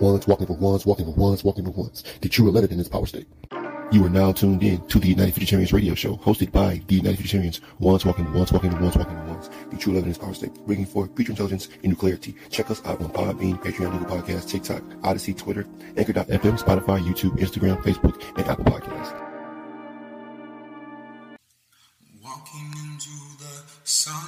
Ones walking for ones, walking for ones, walking for ones. The true 11 in this power state. You are now tuned in to the United Futuritarians radio show, hosted by the United Futuritarians. Ones walking once walking ones, walking ones. The true 11 in this power state. Bringing forth future intelligence new clarity. Check us out on Podbean, Patreon, Google Podcasts, TikTok, Odyssey, Twitter, Anchor.fm, Spotify, YouTube, Instagram, Facebook, and Apple Podcasts. Walking into the sun,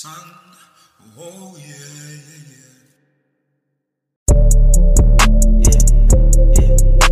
sun. Oh yeah, yeah, yeah. Yeah,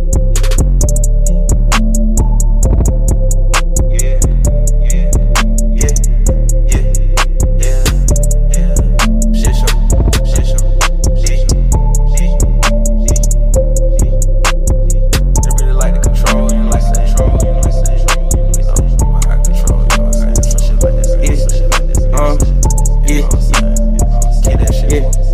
Yeah.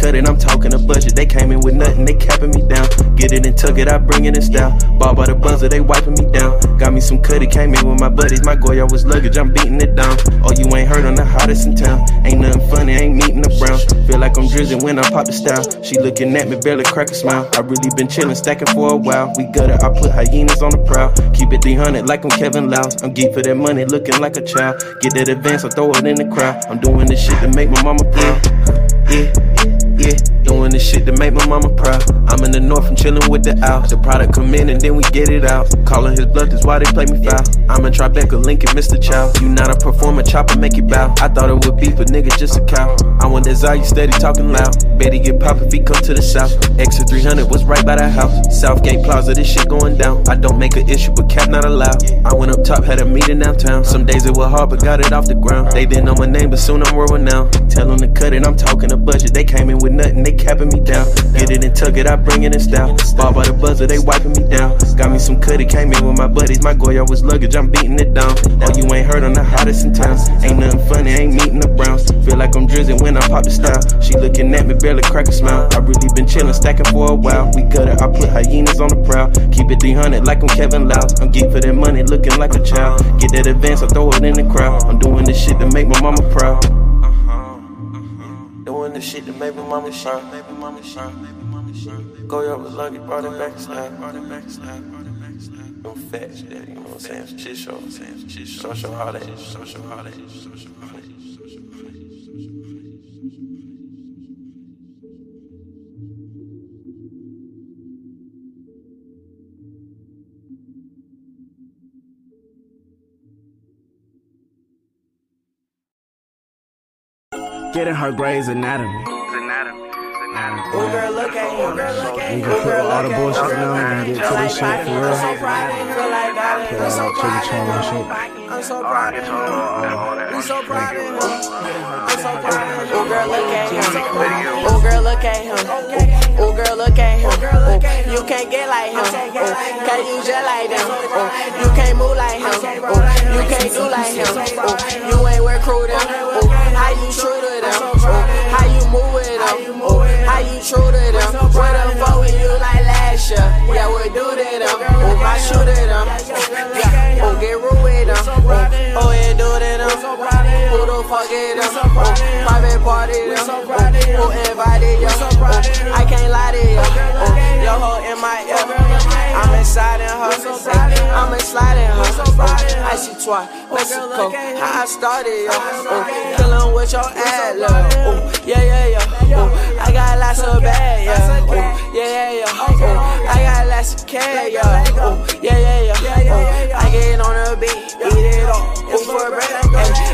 Cut it, I'm talking a budget. They came in with nothing, they capping me down. Get it and tuck it, I bring it in style. Ball by the buzzer, they wiping me down. Got me some cutty, came in with my buddies. My Goya was luggage, I'm beating it down. Oh, you ain't heard, I'm the hottest in town. Ain't nothing funny, ain't meeting the brown. Feel like I'm drizzling when I pop the style. She looking at me, barely crack a smile. I really been chillin', stacking for a while. We gutter, I put hyenas on the prowl. Keep it 300 like I'm Kevin Louse. I'm geek for that money, looking like a child. Get that advance, I throw it in the crowd. I'm doing this shit to make my mama proud. Yeah, yeah, doing this shit to make my mama proud. I'm in the north, I'm chillin' with the owls. The product come in and then we get it out. Calling his bluff, that's why they play me foul. I'm in Tribeca, Lincoln, Mr. Chow. You not a performer, chopper, make it bow. I thought it would be, but nigga, just a cow. I want Zay, you steady talking loud. Betty get pop if he come to the south. Exit 300 was right by the house. Southgate Plaza, this shit going down. I don't make an issue, but cap not allowed. I went up top, had a meeting downtown. Some days it was hard, but got it off the ground. They didn't know my name, but soon I'm world now. Tell them to cut it, I'm talking a budget. They came in with nothing, they capping me down. Get it and tug it, I bring it in style. Ball by the buzzer, they wiping me down. Got me some cutty, came in with my buddies. My Goya was luggage, I'm beating it down. Oh, you ain't heard, I'm the hottest in town. Ain't nothing funny, ain't meeting the Browns. Feel like I'm drizzling when I pop the style. She looking at me, barely crack a smile. I really been chillin', stacking for a while. We gutter, I put hyenas on the prowl. Keep it 300 like I'm Kevin Louse. I'm geek for that money, looking like a child. Get that advance, I throw it in the crowd. I'm doing this shit to make my mama proud. Doing this shit to make my mama shine, make my mama shine, make my mama shine. Go with lucky, brought it back, snap, brought it back, snap. Them fat you know what I'm saying? Shit show, shit show, show how that, show, show how that, show, show how that. Getting her Grey's Anatomy. Oh, girl, look at him. We can put all the bullshit down and get to this shit for real. So proud of him. Feel like God. Put I'm so all proud Chili of Chong and shit. I'm so proud of him. We so proud of him. I'm so proud of him. Oh, girl, look at him. Oh, girl, look at him. Oh, girl, look at him. You can't get like him. Oh, can't use just like them. Oh, you can't move like him. Oh, you can't do like him. Oh, you ain't recruit him. Oh, how you true to them? How you move with them? How you true to them? Where the fuck with you like last year? Yeah, we do to them. Oh, I shoot at them. Yeah, oh, get rude with them. Oh, oh, yeah, do to them. Who the fuck is them? Oh, private party them. Who invited you? I can't lie to you. Your hoe in my ear. I'm inside in her. I'm inside in her. I see twice, Mexico. How I started, yo. Killing with your ad, love. Yeah, yeah, yeah. I got lots of bad, yeah. Oh, yeah, yeah, yeah. Oh, I got lots of cash, yeah. Oh, yeah, yeah, yeah. Oh, I get on the beat, eat it up. Oh, for bread.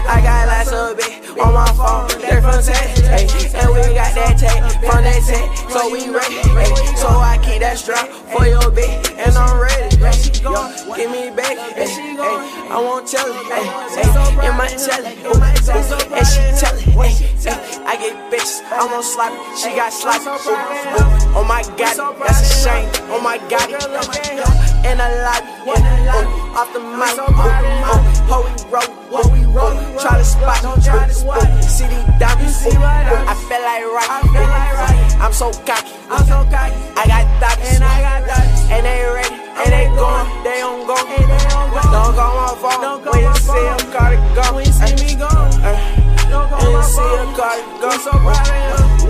I got lots of bit on my phone. They're from Texas, and we got that tech from that tech, so we ready. Ay, so I keep that strap for your bitch, and I'm ready. Ay, yo, give me back, ay, ay, I won't tell it, ay, ay, in my telly, ooh, ooh, and she tell it, ay, ay, I get bitches, I'm on sloppy, she got sloppy, ooh, ooh, oh my god, that's a shame, oh my god, in the lobby, ooh, ooh, off the mic, ooh, ooh, we roll, ooh, ooh, try to spot, ooh, ooh, city diamonds, ooh, ooh, I feel like rock, ooh, I'm so cocky, I got diamonds, and I got diamonds. And they ready, and they going, they on go, don't go. On phone, when you see them, gotta go, when you see me go, uh, uh, when you see them, go, so proud of him,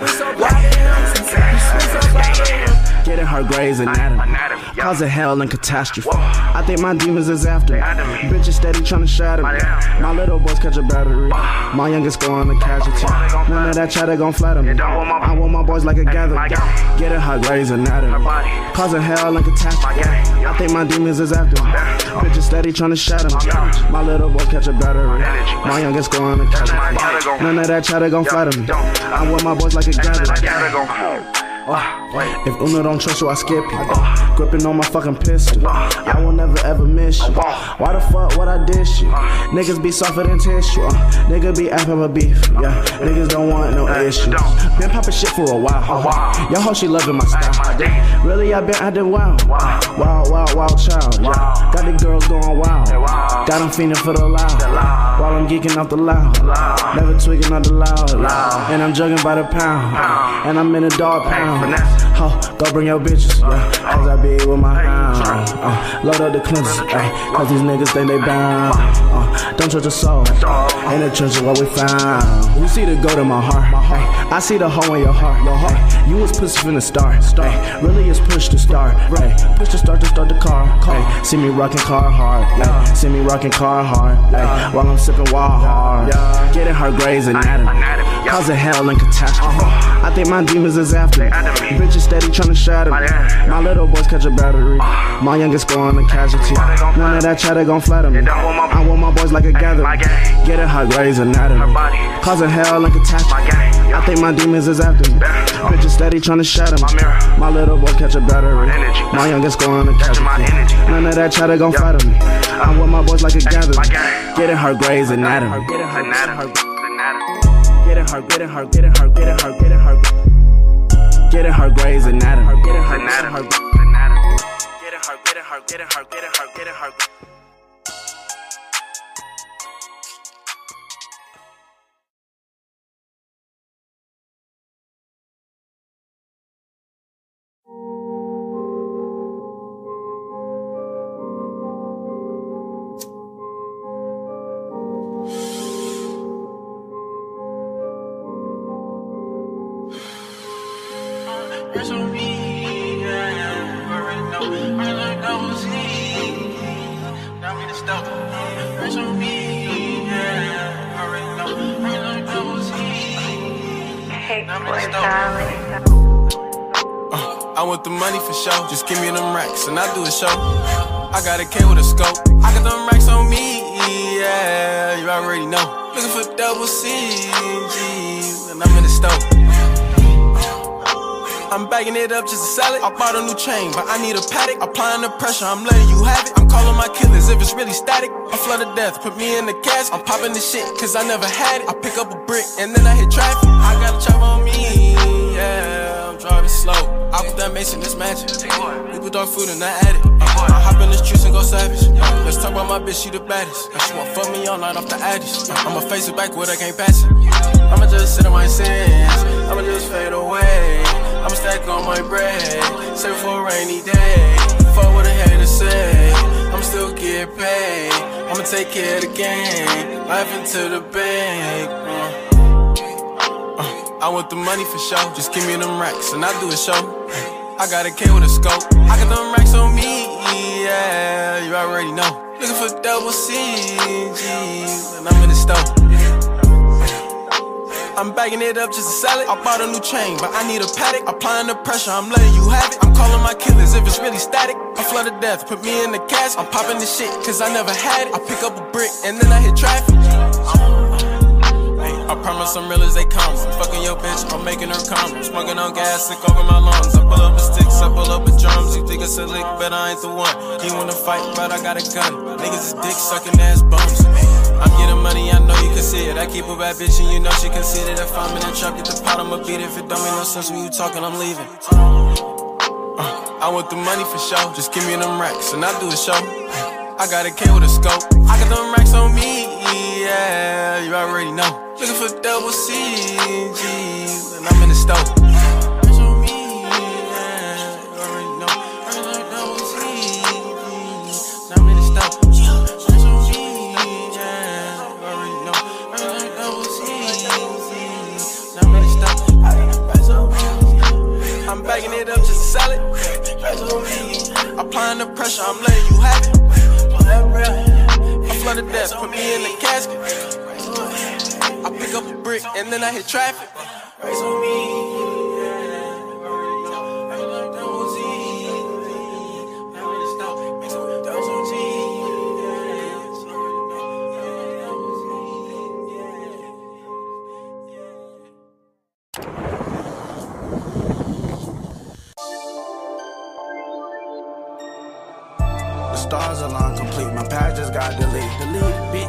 we so proud of him, we so proud of him. Getting her Grey's anatomy. Causing hell and catastrophe. I think my demons is after me. Bitches steady trying to shatter me. My little boys catch a battery. My youngest go on a casualty. None of that chatter gon' flatter me. I want my boys like a gathering. Getting her Grey's anatomy. Causing hell and catastrophe. I think my demons is after me. Bitches steady trying to shatter me. My little boys catch a battery. My youngest go on a casualty. None of that chatter gon' flatter me. I want my boys like a gathering. If Uno don't trust you, I skip you. Oh, gripping on my fucking pistol. I will never ever miss you. Why the fuck would I dish you? Niggas be softer than tissue. Uh, nigga be apple of beef. Yeah, niggas don't want no issues. Been popping shit for a while. Your hoe, she loving my style. Really, I been acting wild. Wild, wild, wild child. Yeah, got the girls going wild. Got them feeling for the loud. While I'm geeking off the loud. Never tweaking out the loud. And I'm jugging by the pound. And I'm in a dog pound. Oh, go bring your bitches, yeah. Cause I be with my hound. Uh, load up the cleansers, ay, cause these niggas think they bound. Uh, don't judge a soul. In the trenches what we found. You see the goat in my heart. Ay, I see the hole in your heart. Your heart. You was pussy from the start. Ay, really is push to start. Ay, push to start to start the car. Ay, see me rocking car hard. Ay, see me rocking car hard. Ay, while I'm sipping wild hard. Getting her Grey's anatomy. Causing hell and catastrophe. I think my demons is after me. Bitches steady trying to shatter me. My little boys catch a battery. My youngest go on a casualty. None of that chatter gon' flatter me. I want my boys like a gathering. Getting her Grey's anatomy. Causing hell and catastrophe. I think my demons is after me. Bitches steady trying to shatter me. My little boys catch a battery. My youngest go on a casualty. None of that chatter gon' flatter me. I want my boys like a gathering. Getting her Grey's anatomy. Getting her, getting her, getting her, getting her, getting her, getting her, getting her. Getting her Grey's anatomy. Getting her, getting her, getting her, getting her, getting her, getting her, getting her. Want the money for show. Just give me them racks and I do a show. I got a K with a scope. I got them racks on me, yeah. You already know. Looking for double C, G, and I'm in the stove. I'm bagging it up just to sell it. I bought a new chain, but I need a paddock. Applying the pressure, I'm letting you have it. I'm calling my killers if it's really static. I flood to death, put me in the cask. I'm popping the shit, cause I never had it. I pick up a brick and then I hit traffic. I got a chop on me, yeah. I'm driving slow. I put that mason, this magic. We put dog food and I add it. Uh, I hop in this juice and go savage. Let's talk about my bitch, she the baddest. Uh, she want fuck me all night off the addies. Uh, I'ma face it backward, I can't pass it. I'ma just sit on my sins. I'ma just fade away. I'ma stack on my bread. Save for a rainy day. Fuck what I had to say. I'ma still get paid. I'ma take care of the game. Life into the bank. I want the money for show. Just give me them racks and I do a show. I got a K with a scope. I got them racks on me, yeah, you already know. Looking for double CGs, and I'm in the stove. I'm bagging it up just to sell it. I bought a new chain, but I need a paddock. Applying the pressure, I'm letting you have it. I'm calling my killers if it's really static. I flood to death, put me in the cask. I'm popping the shit, cause I never had it. I pick up a brick and then I hit traffic. I promise I'm real as they come. I'm fucking your bitch, I'm making her come. Smoking on gas, sick over my lungs. I pull up with sticks, I pull up with drums. You think it's a lick, but I ain't the one. He wanna fight, but I got a gun. Niggas is dick sucking ass bums. I'm getting money, I know you can see it. I keep a bad bitch, and you know she can see it. If I'm in the trap, get the pot, I'ma beat it. If it don't make no sense when you talking, I'm leaving. Uh, I want the money for sure. Just give me them racks, and I'll do a show. I got a K with a scope. I got them racks on me, yeah, you already know. Looking for double C's, and I'm in the stove. I'm backing it up just to sell it. Applying the pressure, I'm letting you have it. I'm flooded death, put me in the casket. I pick up a brick and then I hit traffic. Race on me.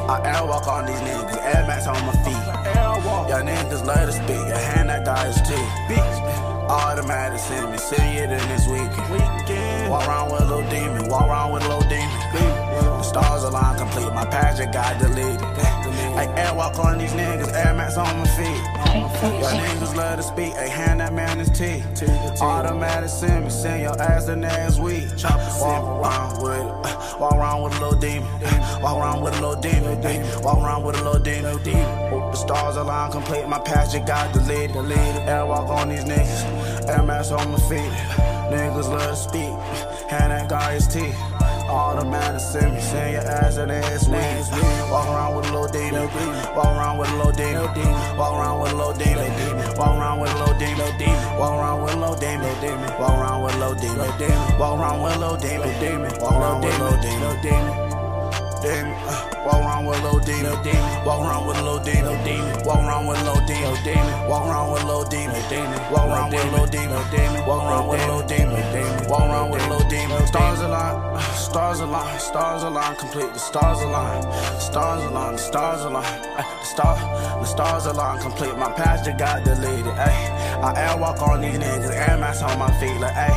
I airwalk on these niggas. Air Max on my feet. Y'all niggas love to speak. Your hand that guy's teeth. Automatic send me. Send it in this weekend. Walk around with a little demon. Walk around with a little demon. The stars align complete. My just got deleted. I airwalk on these niggas. Air Max on my feet. Y'all niggas love to speak. Hey, hand that man his teeth. Automatic send me. Send your ass the next week. Walk around with it. Uh, walk around with a little demon. Uh, walk around with a little demon. Uh, walk around with a little demon. The stars align complete. My past just got deleted. Airwalk on these niggas. Air Max on my feet. Niggas love to speak. Hand that guy his teeth. Automatic send me, send your ass the ass wings. Walk around with a little ding, no demon. Walk around with a little ding, no demon. Walk around with a little ding, no demon. Walk around with a little ding, no demon. Walk around with a little ding, no demon. Walk around with a little ding, no demon. Walk around with a little ding, no demon. Walk around with a little ding, no demon. Demon. Walk around with a little demon. Walk around with a little demon. Walk around with a little demon. Walk around with a little demon. Walk around with a little demon. Walk around with a little demon. Walk around with a little demon. Stars align. Stars align. Stars align. Complete. The stars align. Stars align. The stars align. The star. The stars align. Complete. My past just got deleted. Ay. I airwalk on these niggas. Air max on my feet. Like, ay.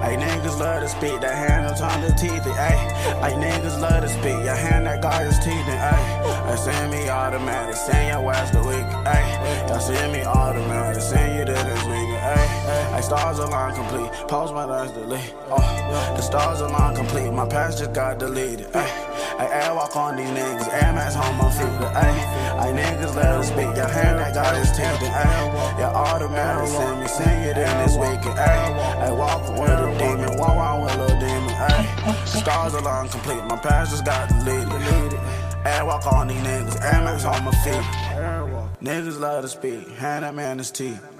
Ay, niggas love to speak. That handles on the teeth. Ay. Ay, niggas love to speak. Your hand that got his teeth. Ay. Ay, send me automatic. Send your ass the week. Ay. Y'all send me automatic. Send you to this week. Ay. Ay, stars align complete. Pause my last delete. Oh, the stars align complete. My past just got deleted. Ay. I airwalk on these niggas. Air max on my feet. Ay. I niggas let us speak. Your hand that got his teeth. Ay. Your automatic. Send me. Send you to this week. Ay. I walk with a demon. Walk around with a little demon. Ay. Stars align complete. My past just got deleted. Airwalk on these niggas. Air max on my feet. Niggas love to speak. Hand that man his teeth.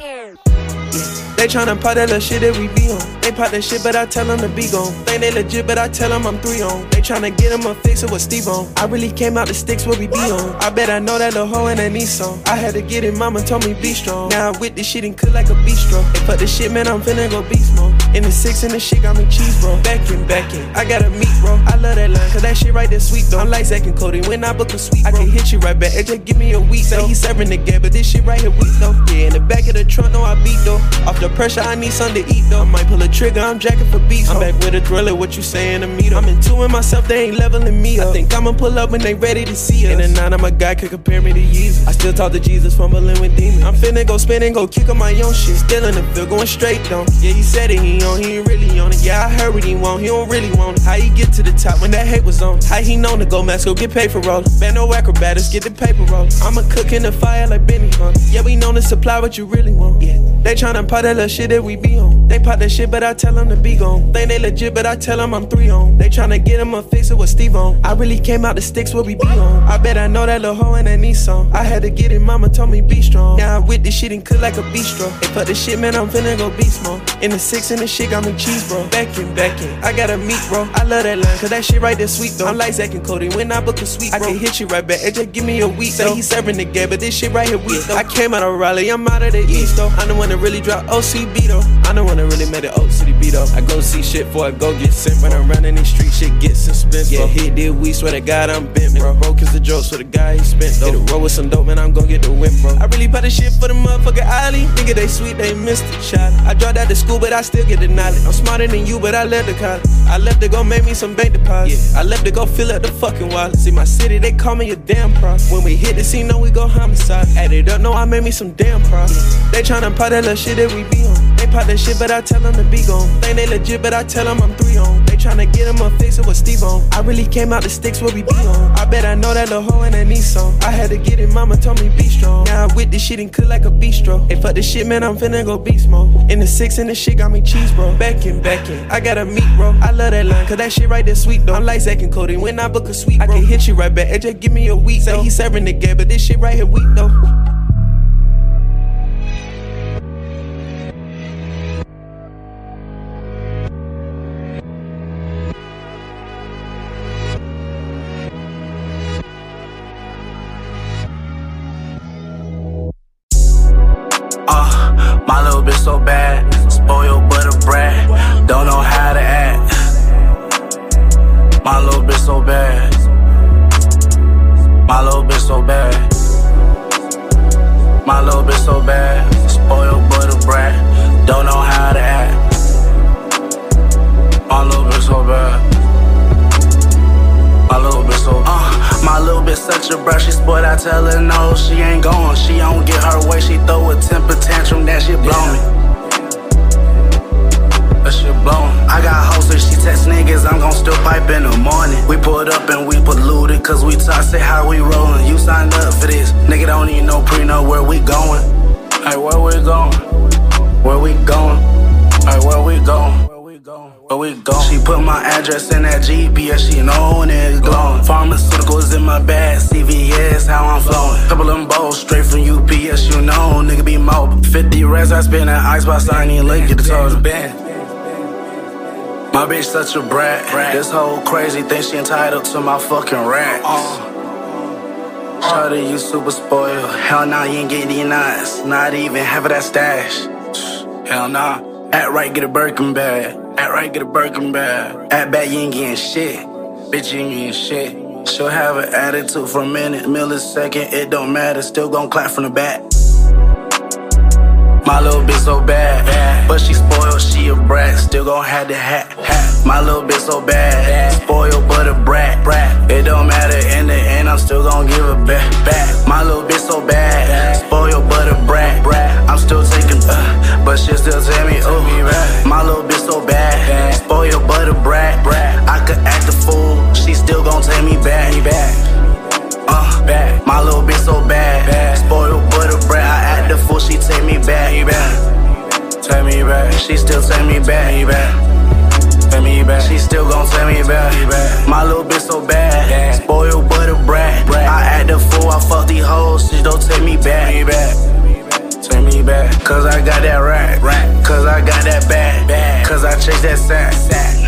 Yeah. They tryna pop that little shit that we be on. They pop that shit, but I tell them to be gone. Think they legit, but I tell them I'm three on. They tryna get them a fix it with Steve on. I really came out the sticks where we be on. I bet I know that little hoe in that Nissan. I had to get it, mama told me be strong. Now I with this shit and cook like a bistro. Hey, fuck this shit, man, I'm finna go beast mode. In the six and the shit got me cheese, bro. Back in, back in. I got a meat, bro. I love that line, cause that shit right there sweet, though. I'm like Zack and Cody. When I book a suite, I can hit you right back. It just give me a week, Say he serving the game, but this shit right here weak, though. Yeah, in the back of the trunk, no, I beat, though. Off the pressure, I need something to eat, though. I might pull a trigger, I'm jacking for beats. I'm back with a driller, what you saying to me? Though? I'm in two in myself, they ain't leveling me up. I think I'ma pull up when they ready to see us. In a nine, I'm a guy, could compare me to Jesus. I still talk to Jesus, fumbling with demons. I'm finna go spin and go kick on my own shit. Still in the field, going straight though. Yeah, he said it, he on, he ain't really on it. Yeah, I heard what he want, he don't really want it. How he get to the top when that hate was on? How he known to go mask, go get paid for roll. Band no acrobatics, get the paper roll. I'ma cook in the fire like Benny Hunt. Yeah, we known to supply what you really want. Yeah, they tryna pop that little shit that we be on. They pop that shit, but I tell them to be gone. Think they legit, but I tell them I'm three on. They tryna get him a fix it with Steve on. I really came out the sticks where we be on. I bet I know that little hoe in that Nissan. I had to get it, mama told me be strong. Now I with this shit and cook like a bistro. Hey, fuck this shit, man, I'm finna go beast mode. In the six and the shit got me cheese, bro. Back in, back in. I got a meat, bro. I love that line, cause that shit right there sweet, though. I'm like Zack and Cody when I book a sweet, bro. I can hit you right back. Hey, just give me a week, Say he serving the game, but this shit right here weak, though. I came out of Raleigh, I'm out of the east, though. I don't wanna really drop OCB, though. I don't wanna really make it beat though. I go see shit before I go get sent. When I'm running these streets, shit gets expensive. Yeah, hit this week, swear to God, I'm bent, bro. Broke is the joke, so the guy he spent, though. Hit a roll with some dope, man, I'm gon' get the win, bro. I really buy the shit for the motherfucker alley. Nigga, they sweet, they missed the shot. I dropped out to school, but I still get the knowledge. I'm smarter than you, but I left the college. I left to go make me some bank deposits. Yeah. I left to go fill up the fucking wallet. See my city, they call me a damn pro. When we hit the scene, know we go homicide. Add it up, know I made me some damn profit. They tryna pop that little shit that we be on. They pop that shit, but I tell them to be gone. Think they legit, but I tell them I'm three on. They tryna get them a fix it with Steve on. I really came out the sticks where we be on. I bet I know that the hoe in that Nissan. I had to get it, mama told me be strong. Now I with this shit and cook like a bistro. Hey, fuck this shit, man, I'm finna go beast mode. In the six and the shit got me cheese, bro. Back in, back in. I got a meat, bro. I love that line, cause that shit right there sweet, though. I'm like Zack and Cody. When I book a bro. I can hit you right back. Hey, just give me a week. Say he serving the game, but this shit right here weak, though. Crazy thing, she entitled to my fucking racks. Uh, Shawty, you super spoiled. Hell nah, you ain't getting these nuts. Not even half of that stash. Hell nah. Act right, get a Birkin bag. Act right, get a Birkin bag. Act bad, you ain't getting shit. Bitch, you ain't getting shit. She'll have an attitude for a minute, millisecond, it don't matter. Still gon' clap from the back. My little bitch so bad, but she spoiled, she a brat. Still gon' have the hat. My little bitch so bad, spoiled but a brat, brat. It don't matter in the end, I'm still gon' give it back, back. My little bitch so bad, spoiled but a brat, brat. I'm still taking, uh, but she still tell me, oh, my little bitch so bad, spoiled but a brat, brat. I could act a fool, she still gon' take me back. Uh, back. My little bitch so bad. Spoiled but a brat. I act the fool, she take. Me back. Take me back. She still take me back. Back. Take. She still gon' take me back. Me back. My little bitch so bad. Spoiled but a brat. I act the fool, I fuck these hoes, she don't take me back. Me back. Take me back. Cause I got that rack. Cause I got that bag. Cause I chase that sack.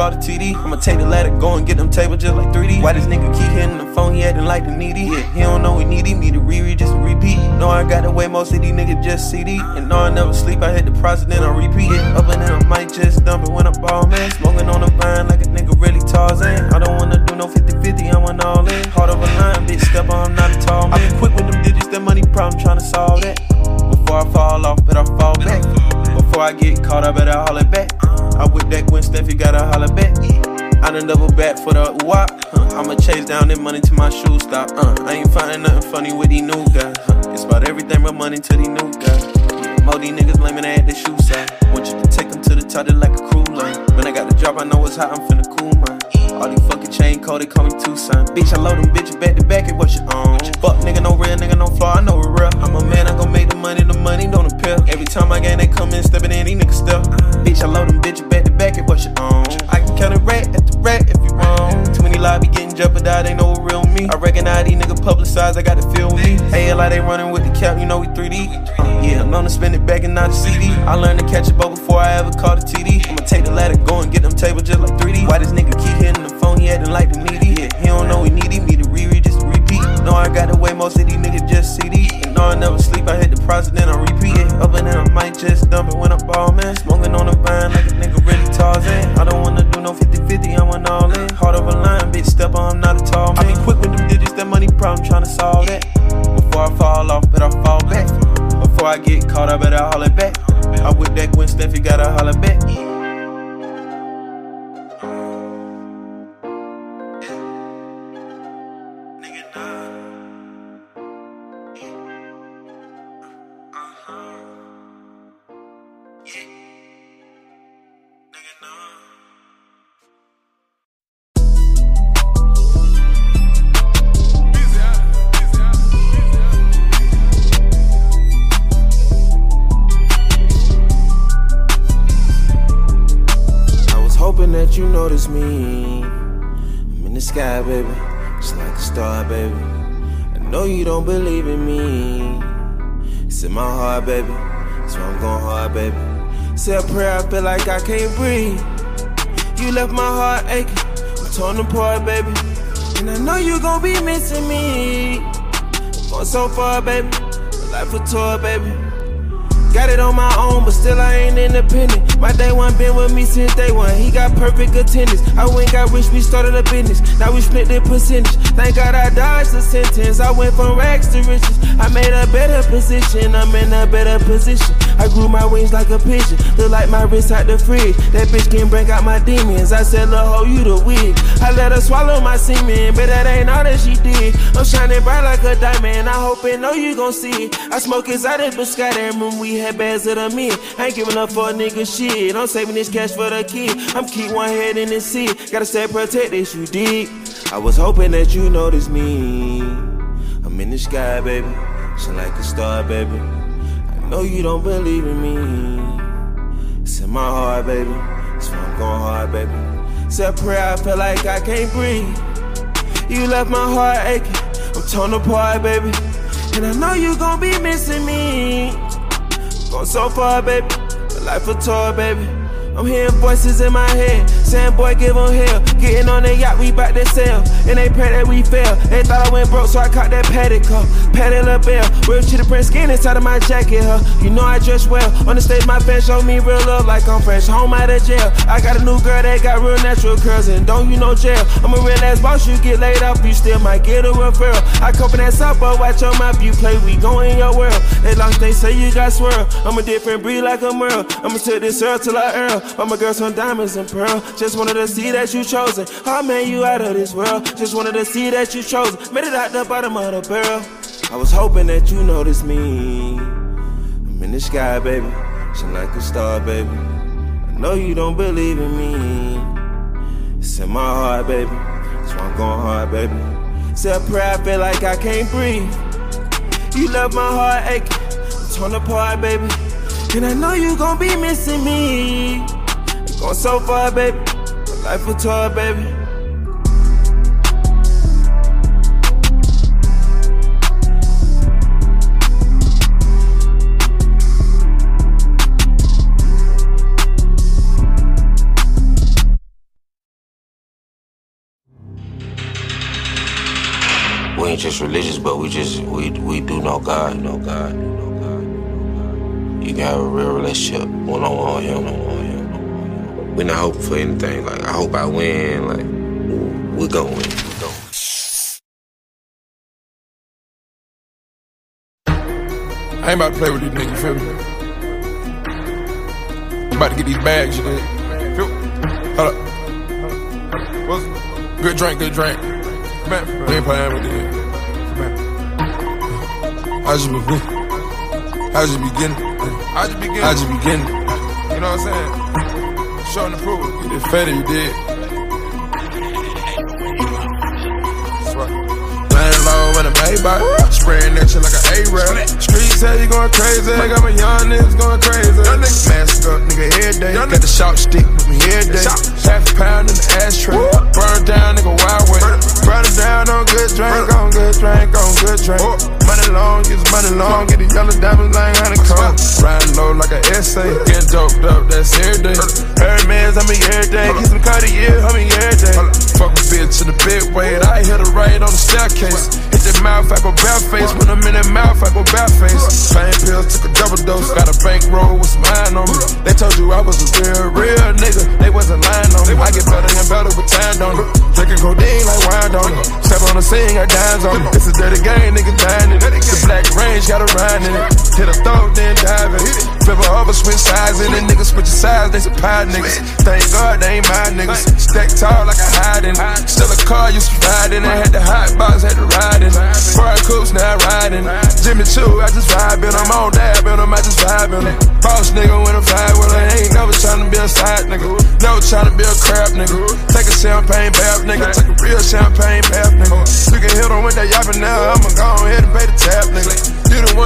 Caught a TD. I'ma take the ladder, go and get them tables just like 3D. Why this nigga keep hitting the phone? He acting like the needy. Yeah, he don't know we need Me to reread just to repeat. Know I got the way most of these niggas just CD. And know I never sleep, I hit the process, then I repeat it. Up and then I might just dump it when I ball, man. Smoking on the vine like a nigga really Tarzan. I don't wanna do no 50 50, I want all in. Heart of a line, bitch, step on, I'm not a tall man. I be quick with them digits, that money problem, tryna solve that. Before I fall off, but I fall back. Before I get caught, I better holler back. I with that Gwen Stefani, gotta holler back. I done double back for the wop. Huh. I'ma chase down that money till my shoes stop. Uh, I ain't finding nothing funny with these new guys. Huh. It's about everything but money to these new guys. More these niggas blaming at the shoe side. Want you to take them to the top, they like a crew line. When I got the drop, I know it's hot, I'm finna cool mine. All these fucking chain code, they call me Tucson. Bitch, I load them bitches back baby, life a tour, baby. Got it on my own, but still I ain't independent. My day one been with me since day one. He got perfect attendance. I went got rich, we started a business. Now we split the percentage. Thank God I dodged the sentence. I went from rags to riches. I made a better position. I'm in a better position. I grew my wings like a pigeon. Look like my wrist out the fridge. That bitch can bring out my demons. I said, Lil' ho, you the wig. I let her swallow my semen, but that ain't all that she did. I'm shining bright like a diamond. I hope and know you gon' see it. I smoke exotic biscuit and room we had bags of the men. I ain't giving up for a nigga shit. I'm saving this cash for the kid. I'm keep one head in the sea. Gotta stay protected, you dig. I was hoping that you noticed me. In the sky, baby. Shine like a star, baby. I know you don't believe in me. It's in my heart, baby. So I'm going hard, baby. Said prayer, I feel like I can't breathe. You left my heart aching. I'm torn apart, baby. And I know you gon' be missing me. Going so far, baby. But life a tour, baby. I'm hearing voices in my head, saying, boy, give give 'em hell. Getting on the yacht, we bout to sail. And they pray that we fail. They thought I went broke, so I caught that paddock cup. Patti LaBelle, real to the print skin inside of my jacket, huh? You know I dress well. On the stage, my fans show me real love like I'm fresh. Home out of jail. I got a new girl that got real natural curls, and don't you know jail? I'm a real ass boss, you get laid up, you still might get a referral. I cope in that but watch your mouth, you play, we go in your world. They lost, they say you got swirl. I'm a different breed like a merle. I'ma take this earl till I earl. All my girls some diamonds and pearl. Just wanted to see that you chosen. I made you out of this world. Just wanted to see that you chosen. Made it out the bottom of the barrel. I was hoping that you noticed me. I'm in the sky, baby. Shine like a star, baby. I know you don't believe in me. It's in my heart, baby. So I'm going hard, baby. Say a prayer, I feel like I can't breathe. You left my heart aching. I'm torn apart, baby. And I know you gon' be missing me. Going so far, baby. But life a tour, baby. We ain't just religious, but we just we we do know God, know God, know God, know God. You can have a real relationship one on one, him on one. We're not hoping for anything. Like I hope I win. Like we gonna win. We gonna win. I ain't about to play with these niggas, feel me? I'm about to get these bags, you dig? Feel Hold up. What's good drink, good drink. Man, we ain't playing with this. I just begin. I just begin. I just begin. I just begin. You know what I'm saying? Showing the proof. You did fatter, you did. Laying low in a Maybach, spraying that shit like an A-rap. Streets say you going crazy, like I'm a young niggas going crazy. Mask up, nigga, every day. Got the sharp stick with me every day. Half a pound in the ashtray. Burn down, nigga, wild way. Burn it down on good drink, on good drink, on good drink. Money long, get money long, get the yellow diamonds like honeycomb. Riding low like an essay, get doped up, that's every day. Hermes, I mean every day. Get some Cartier, I mean every day. Fuck a bitch in the big way, I hit her right on the staircase. Hit that mouth, I go bare face. When I'm in that mouth, I go bare face. Pain pills, took a double dose. Got a bankroll with some iron on me. They told you I was a real, real nigga. They wasn't lying on me. I get better and better with time, don't it? Drinking codeine like wine, don't it? Step on the scene, got dimes on it. It's a dirty game, nigga dying in it. The black range got a ride in it. Hit a throat, then dive in it. Flip her over, switch sides in it. Niggas switch sides, they pie niggas. Thank God they ain't my niggas. Stack tall like a hide in it. Still a car, used to ride in it. Had the hot box, had to ride in it. Four coops, now riding. Jimmy Choo, I just vibe in 'em. I'm on dab in 'em, I just vibe in 'em. Boss nigga when I'm five with her. Ain't never tryna be a side nigga. Never tryna be a crap nigga. Take a champagne bath nigga. Take a real champagne bath nigga. You can hit 'em with that yapping now. I'ma go ahead and pay the tab nigga.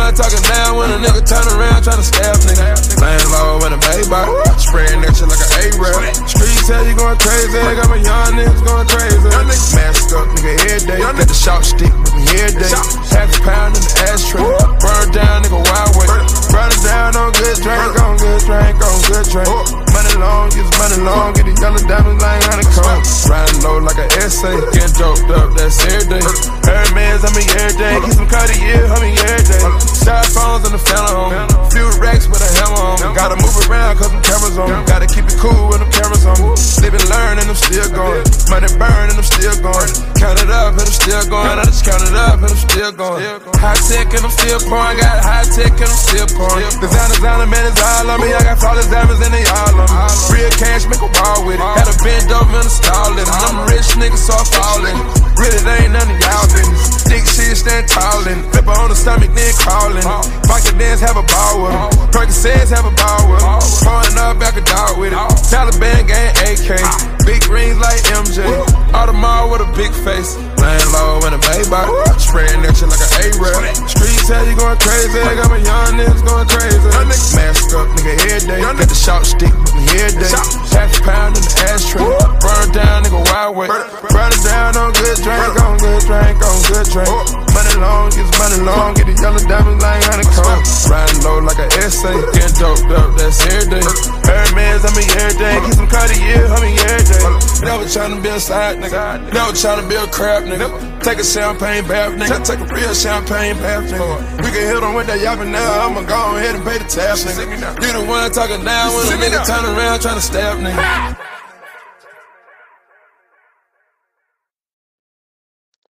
One talking down when a nigga turn around tryna stab nigga. Laying low in a Maybach. Spraying that shit like an A-rap. Streets tell you going crazy. Got my young niggas going crazy. Mask up nigga every day. Got the sharp stick with me every day. Half a pound in the ashtray. Burn down nigga wild way. Burn it down on good drink, on good drink, on good drink. Money long, get money long, get the yellow diamonds like honeycomb. Riding low like an essay, getting doped up, that's every day. Hermes, I mean every day. Get some Cartier, I mean every day. Styrofoams on the phantom. Few racks with a hammer on. Gotta move around cause them cameras on. Gotta keep it cool when them cameras on. Live and learn and I'm still going. Money burn and I'm still going. Count it up and I'm still going. I just count it up and I'm still going. High tech and I'm still pouring. Got high tech and I'm still pouring. Design, designer, man, it's all on me. I got flawless diamonds and they all on me. Real cash, make a ball with it. Had a bend over and install it. I'm a rich nigga, so I'm falling. Really, they ain't none of y'all business. Dick shit, stand tall and flip her on the stomach, then crawling. Pocket dance, have a ball with 'em. Percocets, have a ball with 'em. Pouring up, back a dog with it. Taliban gang AK. Big rings like MJ. Audemars with a big face. Laying low in a Maybach. Spraying that shit like an A-rap. Streets tell you going crazy. Got my young niggas going crazy. Mask up, nigga, head every day. Got the sharp stick with me every day. Half a pound in the ashtray. Burn down, nigga, wild way. Burn it down on good drink, on good drink, on good drink. Money long, get money long, get the yellow diamonds like honeycomb. Riding low like an essay, get doped up, that's every day. Hermes, I'm mean every day. Keep some Cartier, I mean every day. Never tryna be a side nigga, never tryna be a crap nigga. Take a champagne bath nigga, take a real champagne bath nigga. We can hit on with that yapping now, I'ma go ahead and pay the tab nigga. You the one talking down when a nigga turn around tryna stab nigga.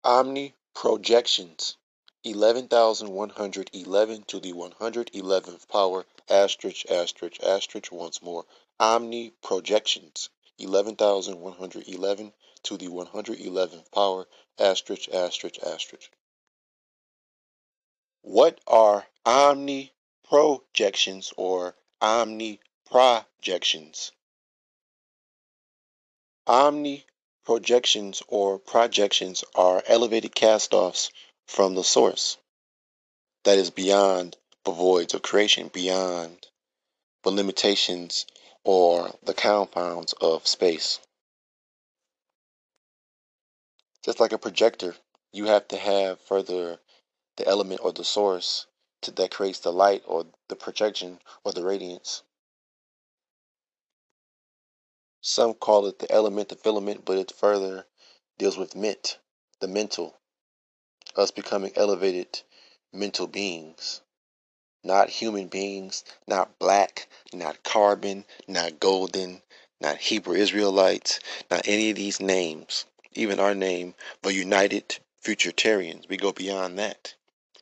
Omni projections. 11,111 to the 111th power, asterisk, asterisk, asterisk once more. Omni projections. 11,111 to the 111th power, asterisk, asterisk, asterisk. What are omni projections or omni projections? Omni projections or projections are elevated cast-offs from the source that is beyond the voids of creation, beyond the limitations or the compounds of space. Just like a projector, you have to have further the element or the source to, that creates the light or the projection or the radiance. Some call it the element, the filament, but it further deals with mint, the mental. us becoming elevated mental beings, not human beings, not black, not carbon, not golden, not Hebrew Israelites, not any of these names, even our name, the United Futuritarians. We go beyond that.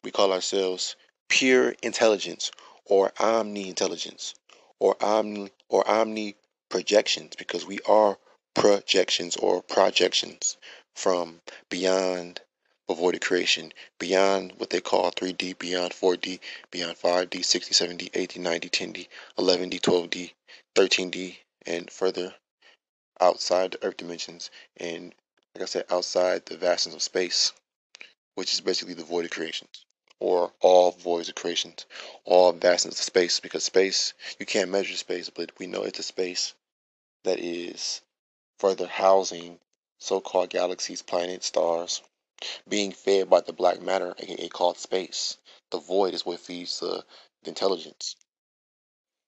We call ourselves pure intelligence or omni intelligence or omni or omni projections because we are projections or projections from beyond avoided creation, beyond what they call 3D, beyond 4D, beyond 5D, 60, 70, 80, 90, 10D, 11D, 12D, 13D, and further outside the earth dimensions and like I said, outside the vastness of space, which is basically the void of creations or all voids of creations, all vastness of space, because space, you can't measure space, but we know it's a space that is further housing so called galaxies, planets, stars, being fed by the black matter, aka called space. The void is what feeds the, the intelligence.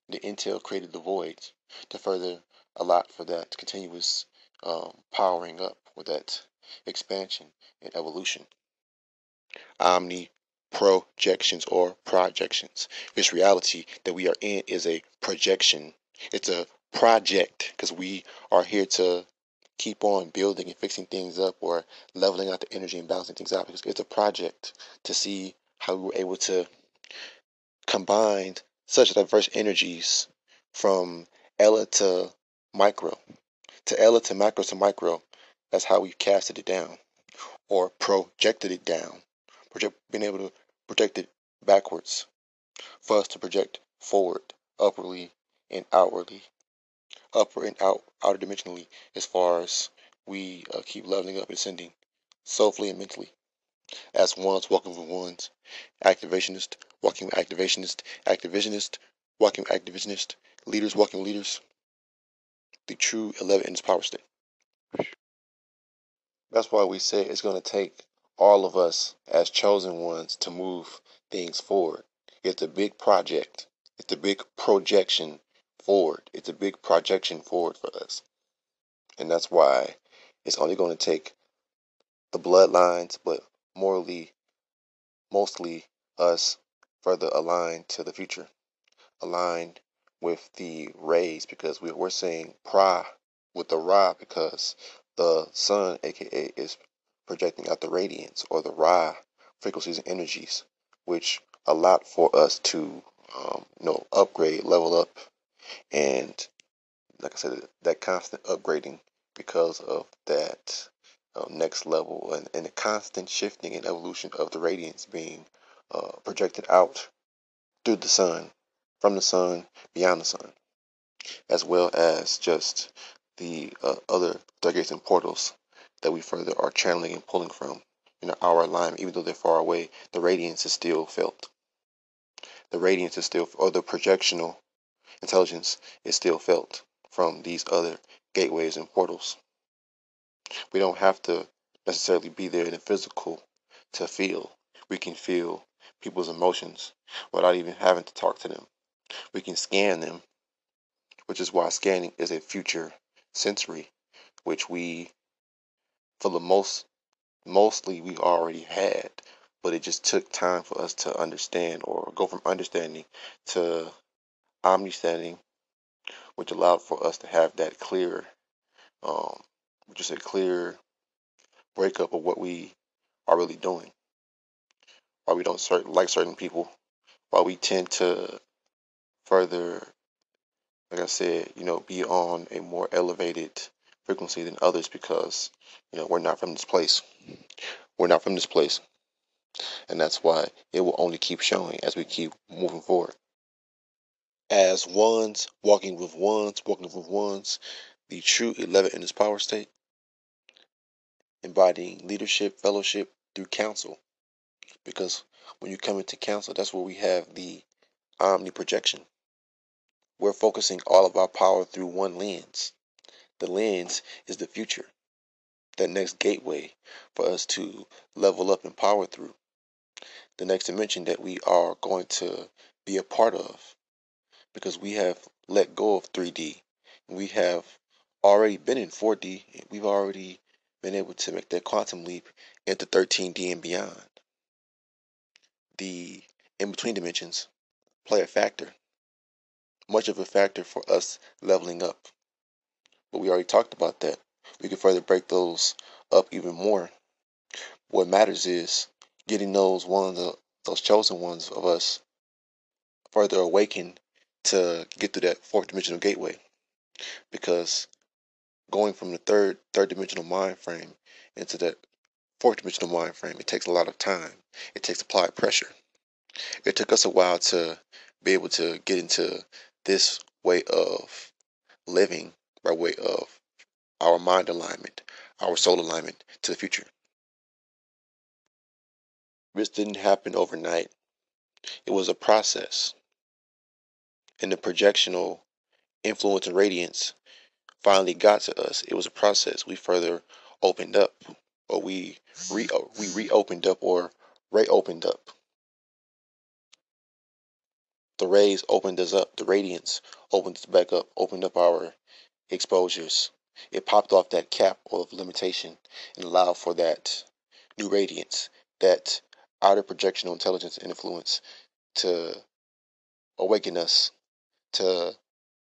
The intel created the void to further allow for that continuous um, powering up with that expansion and evolution. Omni projections or projections. This reality that we are in is a projection. It's a project because we are here to keep on building and fixing things up or leveling out the energy and balancing things out because it's a project to see how we were able to combine such diverse energies from Ella to micro to Ella to macro to micro. That's how we casted it down or projected it down. Project, being able to project it backwards for us to project forward, upwardly and outwardly, upward and out, outer dimensionally, as far as we uh, keep leveling up and ascending, soulfully and mentally. As ones walking with ones, activationist, walking with activationist, activisionist, walking with activisionist, leaders walking with leaders. The true 11 in its power state. That's why we say it's going to take all of us as chosen ones to move things forward. It's a big project. It's a big projection forward. It's a big projection forward for us. And that's why it's only going to take the bloodlines, but morally, mostly us further aligned to the future, aligned with the rays, because we, we're saying pra with the ra because the sun, aka, is projecting out the radiance or the Ra frequencies and energies, which allowed for us to, um, you know, upgrade, level up, and like I said, that constant upgrading because of that uh, next level and, and the constant shifting and evolution of the radiance being uh, projected out through the sun, from the sun, beyond the sun, as well as just the uh, other stargates and portals that we further are channeling and pulling from in our alignment, even though they're far away, the radiance is still felt. The radiance is still, or the projectional intelligence is still felt from these other gateways and portals. We don't have to necessarily be there in the physical to feel. We can feel people's emotions without even having to talk to them. We can scan them, which is why scanning is a future sensory, which we for the most mostly we already had, but it just took time for us to understand or go from understanding to understanding, which allowed for us to have that clear, um, just a clear breakup of what we are really doing. Why we don't certain, like certain people, why we tend to further, like I said, you know, be on a more elevated frequency than others because you know we're not from this place. We're not from this place, and that's why it will only keep showing as we keep moving forward. As ones walking with ones, walking with ones, the true eleven in its power state, embodying leadership, fellowship through counsel. Because when you come into counsel, that's where we have the omni projection. We're focusing all of our power through one lens the lens is the future, that next gateway for us to level up and power through. The next dimension that we are going to be a part of because we have let go of 3D. We have already been in 4D. We've already been able to make that quantum leap into 13D and beyond. the in between dimensions play a factor, much of a factor for us leveling up. But we already talked about that. We can further break those up even more. What matters is getting those ones, those chosen ones of us, further awakened to get through that fourth dimensional gateway. Because going from the third third dimensional mind frame into that fourth dimensional mind frame, it takes a lot of time. It takes applied pressure. It took us a while to be able to get into this way of living by way of our mind alignment, our soul alignment to the future. This didn't happen overnight. It was a process. And the projectional influence and radiance finally got to us. It was a process. We further opened up, or we re uh, we reopened up, or reopened up. The rays opened us up. The radiance opened us back up. Opened up our exposures. It popped off that cap of limitation and allowed for that new radiance, that outer projectional intelligence and influence to awaken us, to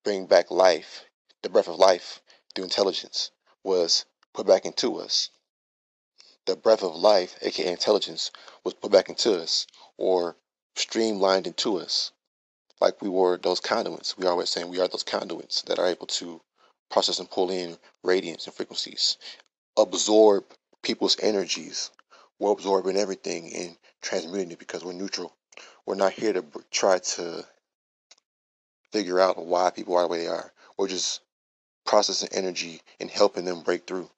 bring back life, the breath of life through intelligence was put back into us. The breath of life, aka intelligence, was put back into us or streamlined into us. Like we were those conduits. We always saying we are those conduits that are able to process and pull in radiance and frequencies, absorb people's energies. We're absorbing everything and transmuting it because we're neutral. We're not here to try to figure out why people are the way they are. We're just processing energy and helping them break through.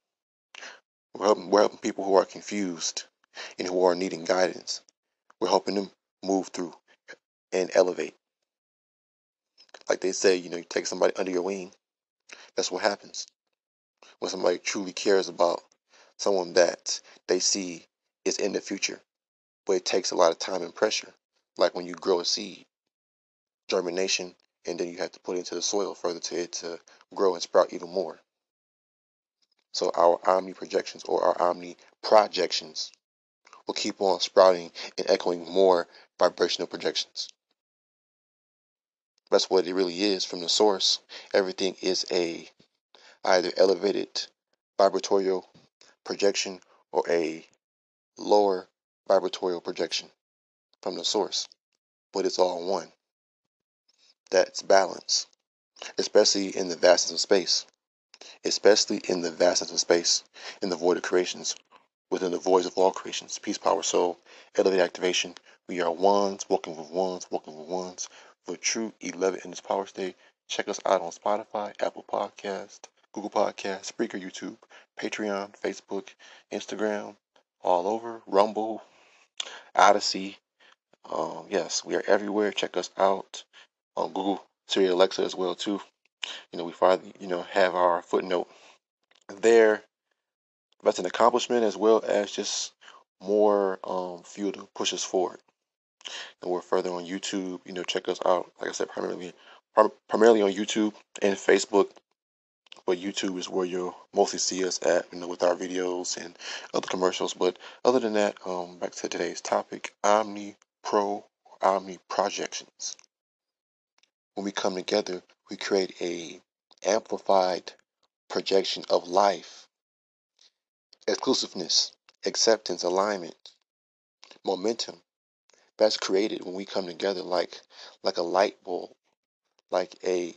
We're helping, we're helping people who are confused and who are needing guidance. We're helping them move through and elevate. Like they say, you know, you take somebody under your wing. That's what happens when somebody truly cares about someone that they see is in the future. But it takes a lot of time and pressure. Like when you grow a seed, germination, and then you have to put it into the soil further to it to grow and sprout even more. So our omni projections or our omni projections will keep on sprouting and echoing more vibrational projections. That's what it really is from the source. Everything is a either elevated vibratorial projection or a lower vibratorial projection from the source. But it's all one. That's balance, especially in the vastness of space, especially in the vastness of space, in the void of creations, within the voids of all creations. Peace, power, soul, elevate activation. We are ones, walking with ones, walking with ones. For true 11 in this power state, check us out on Spotify, Apple Podcast, Google Podcast, Spreaker, YouTube, Patreon, Facebook, Instagram, all over, Rumble, Odysee. Um, yes, we are everywhere. Check us out on Google, Siri, Alexa as well too. You know, we finally, you know, have our footnote there. That's an accomplishment as well as just more um, fuel to push us forward and we're further on YouTube. You know, check us out. Like I said, primarily primarily on YouTube and Facebook. But YouTube is where you'll mostly see us at, you know, with our videos and other commercials. But other than that, um, back to today's topic: Omni Pro, Omni projections. When we come together, we create a amplified projection of life, exclusiveness, acceptance, alignment, momentum, that's created when we come together like like a light bulb, like a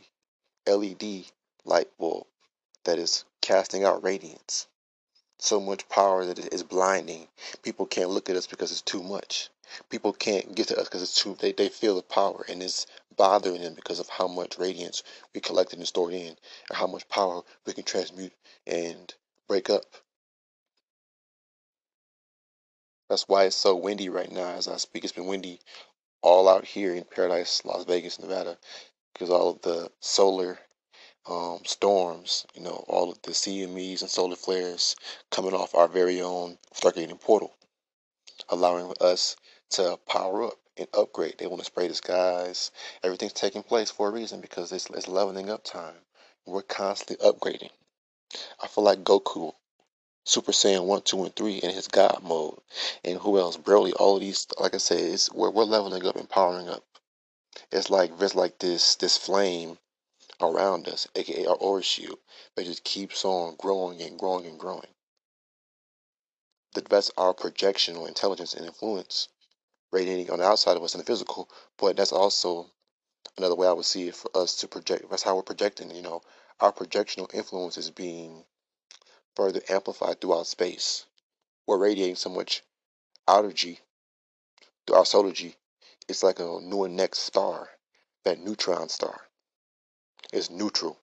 LED light bulb that is casting out radiance. So much power that it is blinding. People can't look at us because it's too much. People can't get to us because it's too they, they feel the power and it's bothering them because of how much radiance we collected and stored in and how much power we can transmute and break up. That's why it's so windy right now as I speak. It's been windy all out here in Paradise, Las Vegas, Nevada, because all of the solar um, storms, you know, all of the CMEs and solar flares coming off our very own Stargating portal, allowing us to power up and upgrade. They want to spray the skies. Everything's taking place for a reason because it's, it's leveling up time. We're constantly upgrading. I feel like Goku Super Saiyan 1, 2, and 3 in his God mode. And who else? Broly, all of these, like I said, it's, we're, we're leveling up and powering up. It's like it's like this this flame around us, aka our aura shield, that just keeps on growing and growing and growing. That's our projectional intelligence and influence radiating on the outside of us in the physical, but that's also another way I would see it for us to project. That's how we're projecting, you know, our projectional influence is being further amplified throughout space. We're radiating so much energy through our solar G. It's like a new and next star, that neutron star. It's neutral.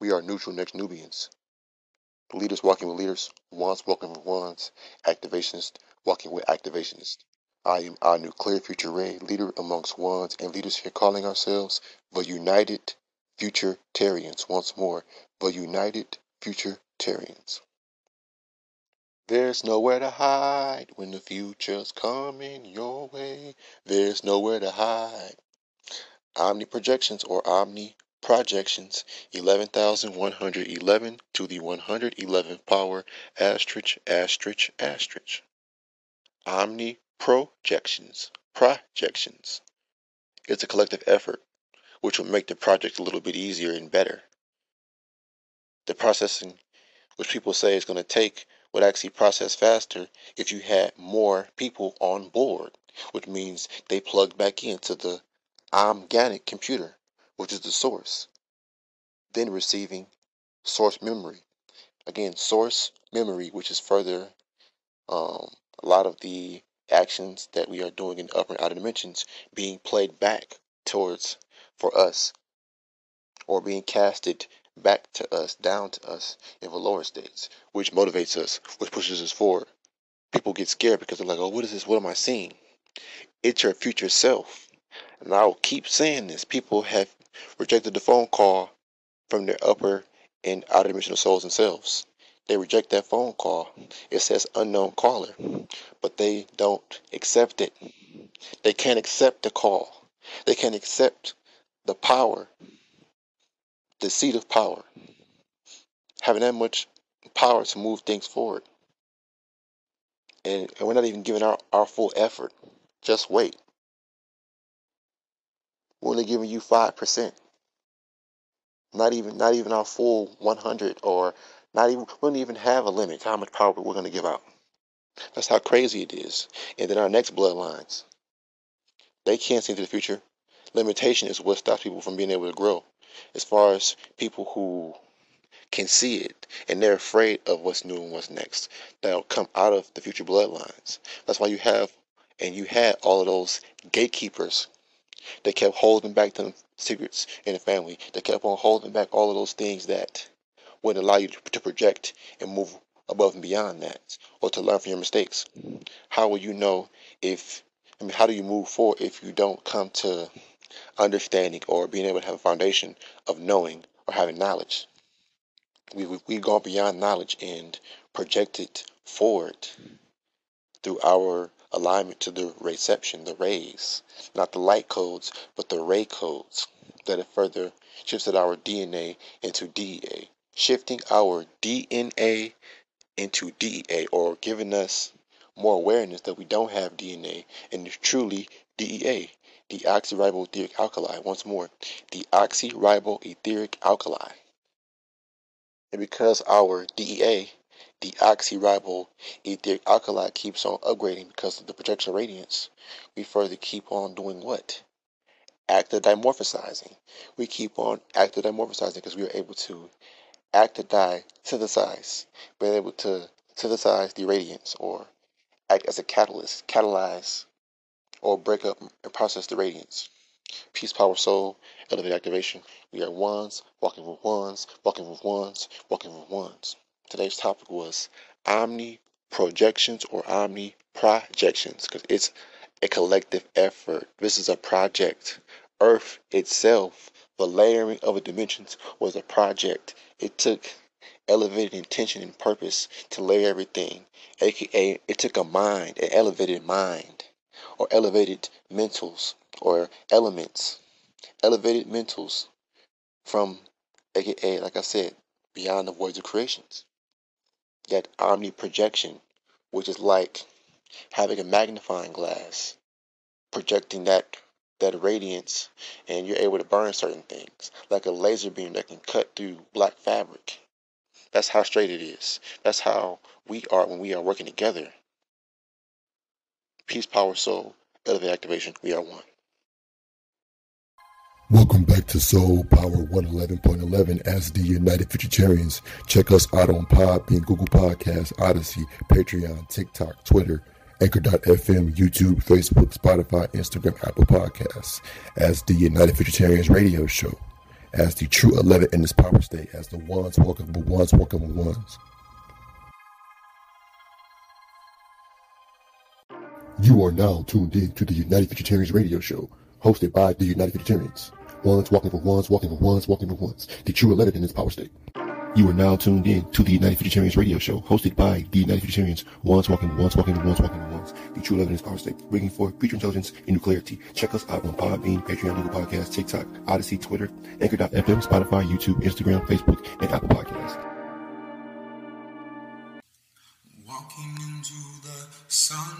We are neutral next Nubians. Leaders walking with leaders, ones walking with ones, activationists walking with activationists. I am our nuclear future ray, leader amongst ones and leaders here calling ourselves the United Future Futuritarians. Once more, the United There's nowhere to hide when the future's coming your way. There's nowhere to hide. Omni projections or omni projections 11,111 to the 111th power asterisk asterisk asterisk. Omni projections projections. It's a collective effort which will make the project a little bit easier and better. The processing which people say is going to take would actually process faster if you had more people on board, which means they plugged back into the organic computer, which is the source, then receiving source memory. Again, source memory, which is further um, a lot of the actions that we are doing in upper and outer dimensions being played back towards for us or being casted back to us, down to us in the lower states, which motivates us, which pushes us forward. People get scared because they're like, oh, what is this? What am I seeing? It's your future self. And I'll keep saying this. People have rejected the phone call from their upper and outer dimensional souls themselves. They reject that phone call. It says unknown caller, but they don't accept it. They can't accept the call. They can't accept the power the seat of power, having that much power to move things forward. And, and we're not even giving our, our full effort. Just wait. We're only giving you five percent. Not even not even our full one hundred or not even we don't even have a limit how much power we're gonna give out. That's how crazy it is. And then our next bloodlines. They can't see into the future. Limitation is what stops people from being able to grow as far as people who can see it and they're afraid of what's new and what's next that'll come out of the future bloodlines. That's why you have and you had all of those gatekeepers that kept holding back the secrets in the family. That kept on holding back all of those things that wouldn't allow you to project and move above and beyond that or to learn from your mistakes. Mm. How will you know if I mean how do you move forward if you don't come to understanding or being able to have a foundation of knowing or having knowledge. We, we, we've gone beyond knowledge and project it forward through our alignment to the reception, the rays, not the light codes, but the ray codes that have further shifted our DNA into DEA, shifting our DNA into DEA or giving us more awareness that we don't have DNA and it's truly DEA, deoxyriboetheric alkali. Once more, deoxyriboetheric alkali. And because our DEA, deoxyriboetheric alkali, keeps on upgrading because of the projection radiance, we further keep on doing what? Active dimorphosizing. We keep on active dimorphosizing because we are able to active di synthesize, being able to synthesize the radiance or act as a catalyst, catalyze or break up and process the radiance. Peace, power, soul, elevate activation. We are ones, walking with ones, walking with ones, walking with ones. Today's topic was omni projections or omni projections because it's a collective effort. This is a project. Earth itself, the layering of the dimensions was a project. It took elevated intention and purpose to lay everything, aka it took a mind, an elevated mind or elevated mentals or elements, elevated mentals from, aka, like I said, beyond the voids of creations. that omni projection, which is like having a magnifying glass projecting that that radiance and you're able to burn certain things like a laser beam that can cut through black fabric. That's how straight it is. That's how we are when we are working together peace power soul elevate activation. We are one. Welcome back to Soul Power 111.11 as the United Futuritarians. Check us out on Podbean, Google Podcasts, Odysee, Patreon, TikTok, Twitter, Anchor.fm, YouTube, Facebook, Spotify, Instagram, Apple Podcasts. As the United Futuritarians radio show, as the true 11 in this power state, as the ones walking with ones walking with ones. You are now tuned in to the United Futuritarians radio show, hosted by the United Futuritarians. Ones walking for ones, walking for ones, walking for ones. The true 11 in this power state. You are now tuned in to the United Futuritarians radio show, hosted by the United Futuritarians. Ones walking, ones walking, ones walking, ones. The true evidence power state, bringing forth future intelligence and new clarity. Check us out on Podbean, Patreon, Google Podcasts, TikTok, Odysee, Twitter, Anchor.fm, Spotify, YouTube, Instagram, Facebook, and Apple Podcasts. Walking into the sun,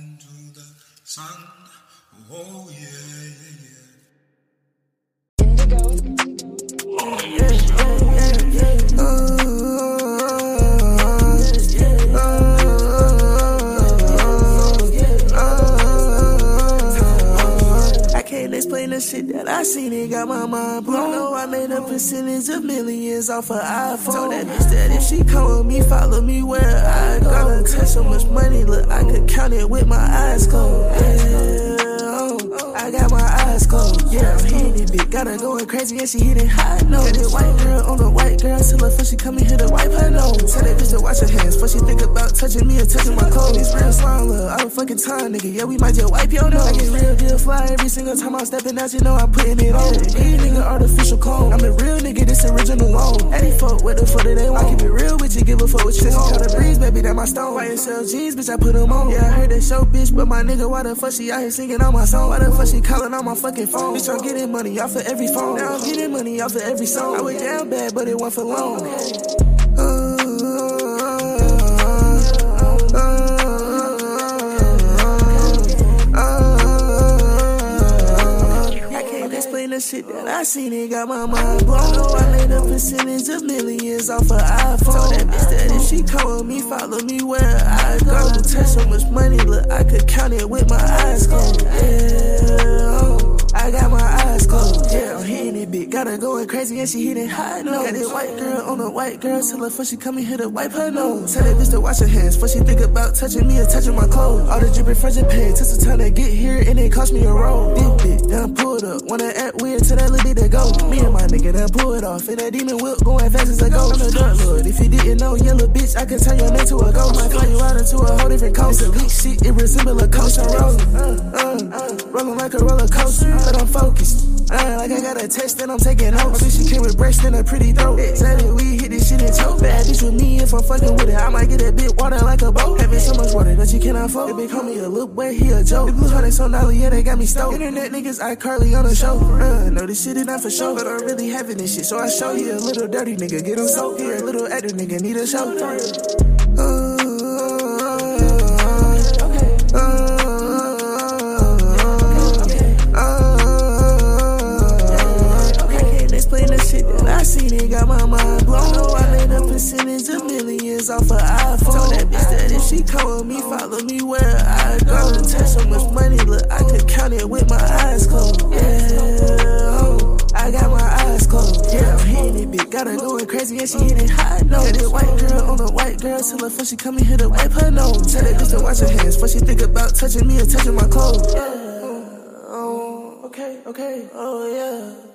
sun. Oh, yeah, yeah, yeah. I can't explain the shit that I seen, it got my mind blown. Know I made up a percentage of millions off her iPhone. Told that bitch that if she come with me, follow me where I go. Touch so much money, look, I could count it with my eyes closed. Yeah, I got my eyes Yeah, I'm hitting it big, got her going crazy and she hitting notes. Got that white girl on the white girl, tell her first she come in here to wipe her nose. Tell that bitch to watch her hands, before she think about touching me or touching my clothes. It's real slime, look, don't fucking time, nigga. Yeah, we might just wipe your nose. I get real deal fly every single time I'm stepping out, you know I'm putting it on. These nigga artificial clone. I'm a real nigga, this original loan. Any fuck, what the fuck do they want? I keep it real with you, give a fuck what you want. Got a breeze, baby, that my stone. Jeans, bitch, I put them on. Yeah, I heard that show, bitch, but my nigga, why the fuck she out here singing on my song? Why the fuck she calling on my fucking phone? Bitch, I'm getting money off of every phone. Now I'm getting money off of every song. I went down bad, but it went for long. I can't explain the shit that I seen, it got my mind blown. Know I made a percentage of millions off her iPhone. Told that bitch that if she come me, follow me where I go. Touch so much money, look, I could count it with my eyes closed. Yeah, oh, got my eyes closed. Yeah, It big, got her going crazy and she hitting high notes. Got this white girl on a white girl, tell her first she come in here to wipe her nose. Tell that bitch to wash her hands, before she think about touching me or touching my clothes. All the dripping from Japan, took some time to get here and it cost me a roll. This bitch done pulled up, wanna act weird till that little bit go. Me and my nigga done it off, and that demon whip going fast as a ghost. I'm the dark lord, if you didn't know, yellow bitch, I can turn your name to a ghost. Might fly you out into a whole different coast. It's elite shit, it resemble a coast. I'm rolling, uh, uh, rolling like a roller coaster, but I'm focused. Uh, like I got a test and I'm taking notes. Bitch, she came with breast and a pretty throat. Excited, we hit this shit and choke. Bad bitch with me if I'm fucking with it. I might get a bit water like a boat. Having so much water that you cannot fold. They big homie a little boy, he a joke. The blue heart so gnarly, yeah, they got me stoked. Internet niggas, I Carly on the show. Uh, know this shit is not for show, but I'm really having this shit. So I show you a little dirty nigga, get him soaked. Here, a little actor nigga, need a show. Uh, that I seen, it got my mind blown. Know I made a percentage of millions off her iPhone. Told that bitch that if she come with me, follow me where I go. Touch so much money, look, I could count it with my eyes closed. Yeah, oh, I got my eyes closed. Yeah, I'm hitting it big, got her going crazy and she hitting high notes. This white girl on the white girl, tell her first she come in here to wipe her nose. Tell that bitch to wash her hands, before she think about touching me or touching my clothes. Yeah, oh, okay, okay, oh yeah.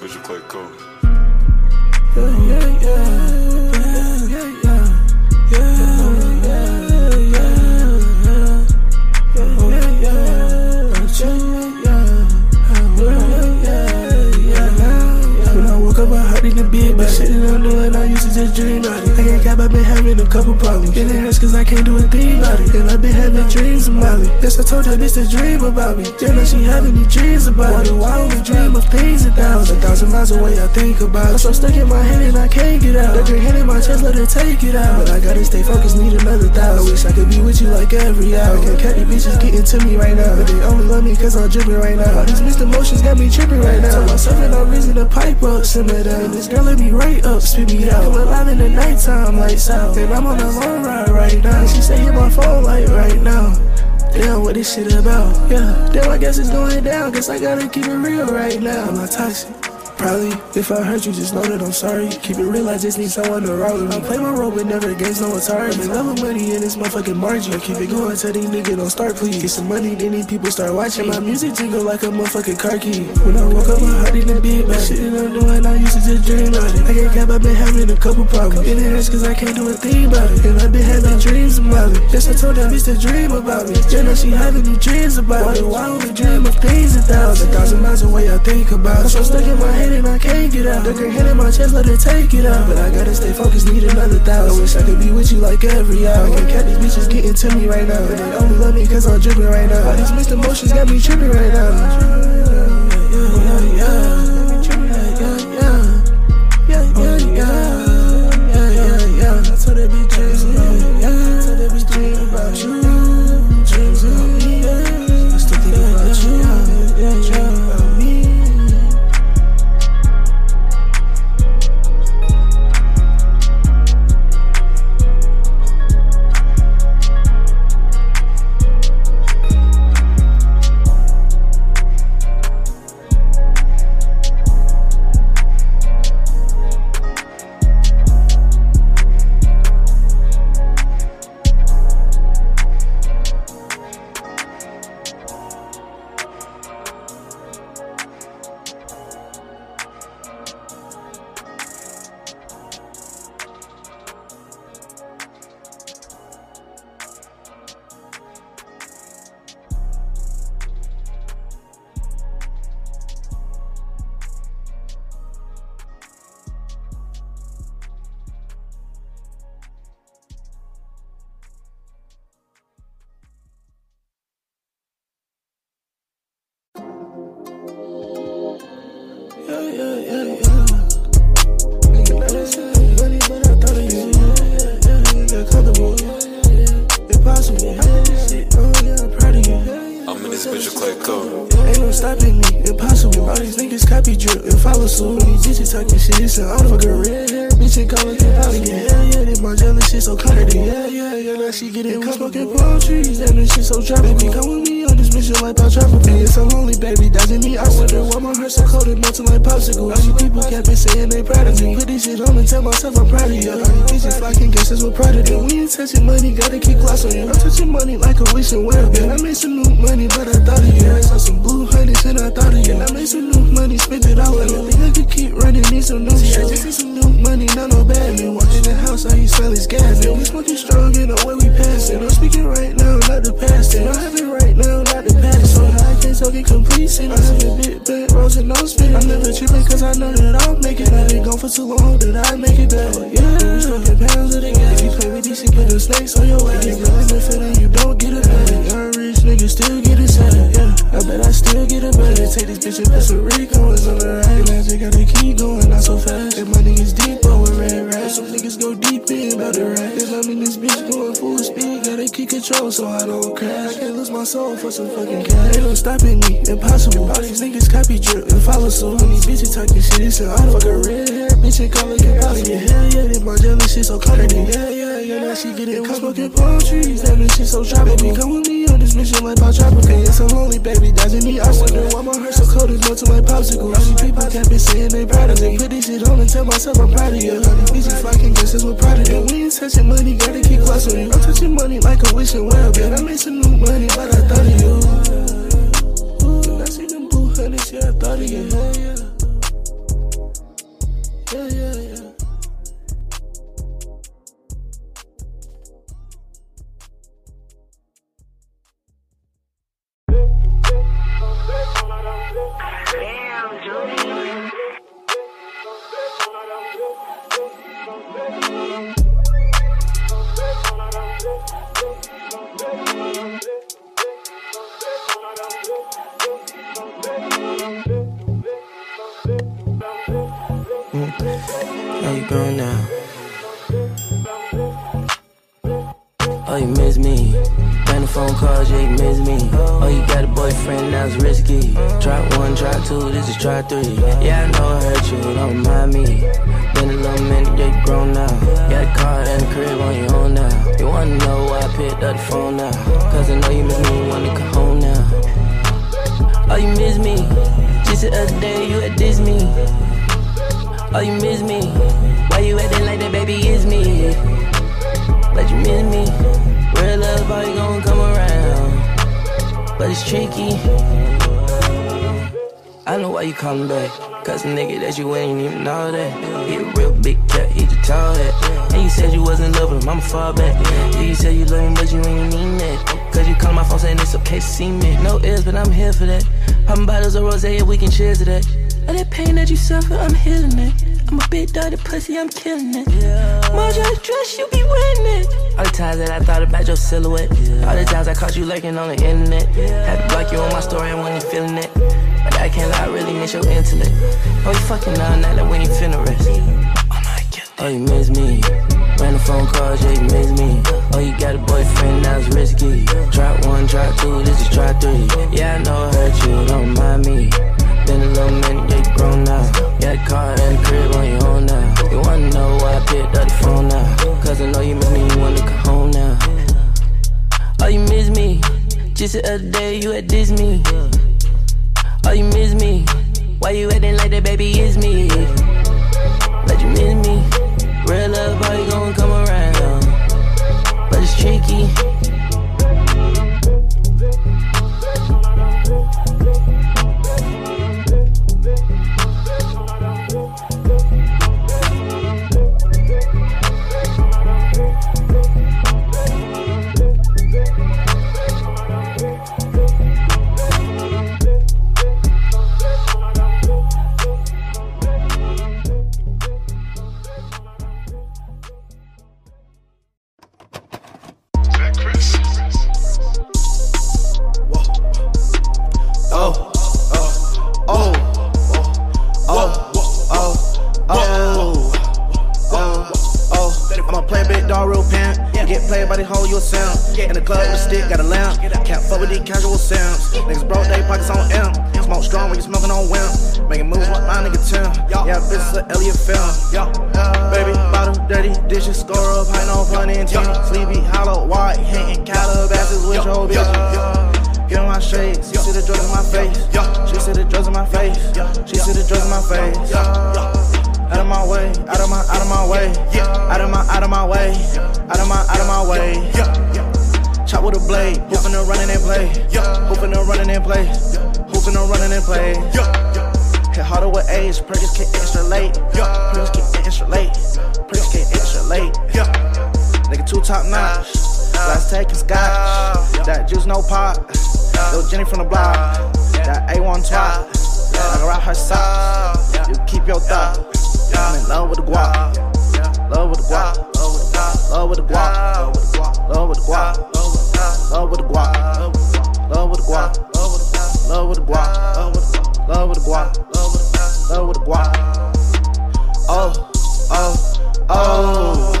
Bitch with Clay Cole. Yeah, yeah, yeah, up, I but shit I'm I used to just dream about it. I've been having a couple problems. And it hurts cause I can't do a thing about it. And I've been having dreams about it. Yes, I told that bitch to dream about me. Now she having me dreams about it. Why I only dream of things a thousand? A thousand miles away, I think about it. I'm so stuck in my head and I can't get out. Let your hand in my chest, let her take it out. But I gotta stay focused, need another thousand. I wish I could be with you like every hour. I can't cut these bitches getting to me right now. But they only love me cause I'm dripping right now. All these mixed emotions got me tripping right now. Tell myself and I'm reason to pipe up, simmer down. This girl let me right up, spit me out. I'm alive in the nighttime, And I'm on a long ride right now. She say hit my phone like right now. Damn, what this shit about? Yeah, damn, I guess it's going down. Guess I gotta keep it real right now. I'm I toxic? Probably. If I hurt you, just know that I'm sorry. Keep it real, I just need someone to roll with me. I play my role, but never against no in love with money in this motherfucking margin. I keep it going, tell these niggas don't start, please. Get some money, then these people start watching. My music jingle like a motherfucking car key. When I woke up, my heart in the beat, but shit that I'm doing, I used to just dream about it. I can't cap, I've been having a couple problems. And it hurts cause I can't do a thing about it. And I've been having dreams about it. Yes, I told that bitch to dream about me. Yeah, now she having me dreams about it. Why would we dream of things a thousand? A thousand miles away, I think about it. I'm stuck in my head and I can't get out. The girl hand in my chest, let her take it out. But I gotta stay focused, need another thousand. I wish I could be with you like every hour. I can't cut these bitches getting to me right now. But they only love me cause I'm dripping right now. All these mixed emotions got me tripping right now. Yeah, Yeah, yeah, yeah, yeah. Yeah, yeah, yeah. I it complete. And I have a bit bad, rose and no spin. I'm never tripping cause I know that I'll make it. I've been gone for too long, that I make it back. Oh, yeah, we smoking pounds of the gas. If you play with these, you put the snakes on your ass. Get really been feeling you don't get it back. Young rich niggas still get it sad. Yeah, I bet I still get it better. Take this bitch and put some Rico's on the. And I gotta keep going, not so fast. And my niggas deep over red rats. Some niggas go deep in about the rap. So I don't crash. I can't lose my soul for some fucking cash. Ain't no stopping me, impossible. All these niggas copy drip and follow suit. And these bitches talking shit, it's an auto. Fuck a red hair, bitch and call it hell yeah, they my jealous shit so comforting. Yeah, yeah, yeah, now she get it. Come smoking palm trees, that bitch is so tropical. Come with me on this mission like my tropical. Yes, I'm lonely, baby, dodging the obstacle. Why my heart so cold, it's to my popsicle. All these people can't be saying they proud of me. Put this shit on and tell myself I'm proud of you. Honey, bitches flocking, guess that's what proud of you. When you touching money, gotta keep close on you. I'm touching money like a wishing well, but I made some new money, but I thought of you. Day, you at Disney. Oh, you miss me. Why you acting like that, baby? Is me. But you miss me. Real love, probably gonna come around. But it's tricky. I know why you calling back. Cause the nigga that you ain't even know that. He a real big cat, he just tall that. And you said you wasn't loving him, I'ma fall back. Yeah, you said you love him, but you ain't mean that. Cause you call my phone saying it's okay to see me. No ifs, but I'm here for that. Popping bottles of rose, and we can cheers to that. All that pain that you suffer, I'm healing it. I'm a big dirty pussy, I'm killing it. Just dress, you be winning it. All the times that I thought about your silhouette. All the times I caught you lurking on the internet. Had to block you on my story, I wasn't feeling it. But I can't lie, I really miss your intellect. Oh, you fucking all night like when you finna rest. Oh, you miss me. Ran the phone calls, yeah, you miss me. Oh, you got a boyfriend, now it's risky. Drop one, drop two, this is try three. Yeah, I know I hurt you, don't mind me. Been a little minute, yeah, you grown now. Got a car and a crib on your own now. You wanna know why I picked up the phone now? Cause I know you miss me, you wanna come home now. Oh, you miss me. Just the other day, you at Disney. Oh, you miss me. Why you acting like that, baby? It's me. Let you miss me. Real love, how you gonna come around? But it's tricky. Dog, real pimp. Get played by the whole you a sound. In the club with a stick, got a lamp. Can't fuck with these casual sounds. Niggas broke, they pockets on M. Smoke strong when you smoking on whim. Making moves like my nigga Tim. Yeah, bitch is an Elliot film. Baby, bottle, dirty dishes, score up, high no pun in team. Sleepy, hollow, white, hitting Calabasas with your bitch. Get on my shades, she see the drugs in my face. She see the drugs in my face. She see the drugs in my face. Out of my way, out of my, out of my way, Yeah. out of my, out of my way, out of my, out of my way. yeah. Chop with a blade, hooping and running and play, Yeah. hooping and running and play, hooping and running and play. yeah. Hit harder with age, Perkins kick extra late, Perkins kick extra late, Perkins kick extra late. Nigga too top notch, last taking scotch, that juice no pop. Little Jenny from the block, that A1 twat. I can rock her socks. You keep your thought. I'm in love with the guap. Love with the guap. Love with the guap. Love with the guap. Love with the guap. Love with the guap. Love with the guap. Love with the guap. Love with the guap. Oh, oh, oh,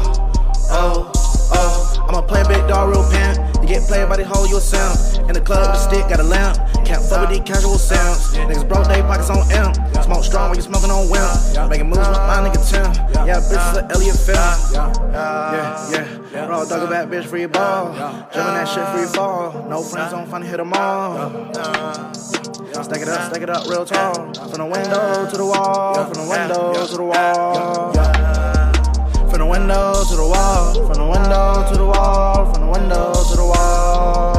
oh, oh. I'm a play big dog, real pimp. Get played by the whole you a sound. In the club with a stick, got a lamp. Can't fuck with these casual sounds. Niggas broke, they pockets on M. Smoke strong when you smoking on whim. Making moves with my nigga Tim. Yeah, bitch is an Elliot film. Yeah, yeah. Raw dog a bad bitch for your ball. Jumping that shit for your fall. No friends don't find hit them all. Stack it up, stack it up real tall. From the window to the wall. From the window to the wall. Window to the wall. From the window to the wall. From the window to the wall.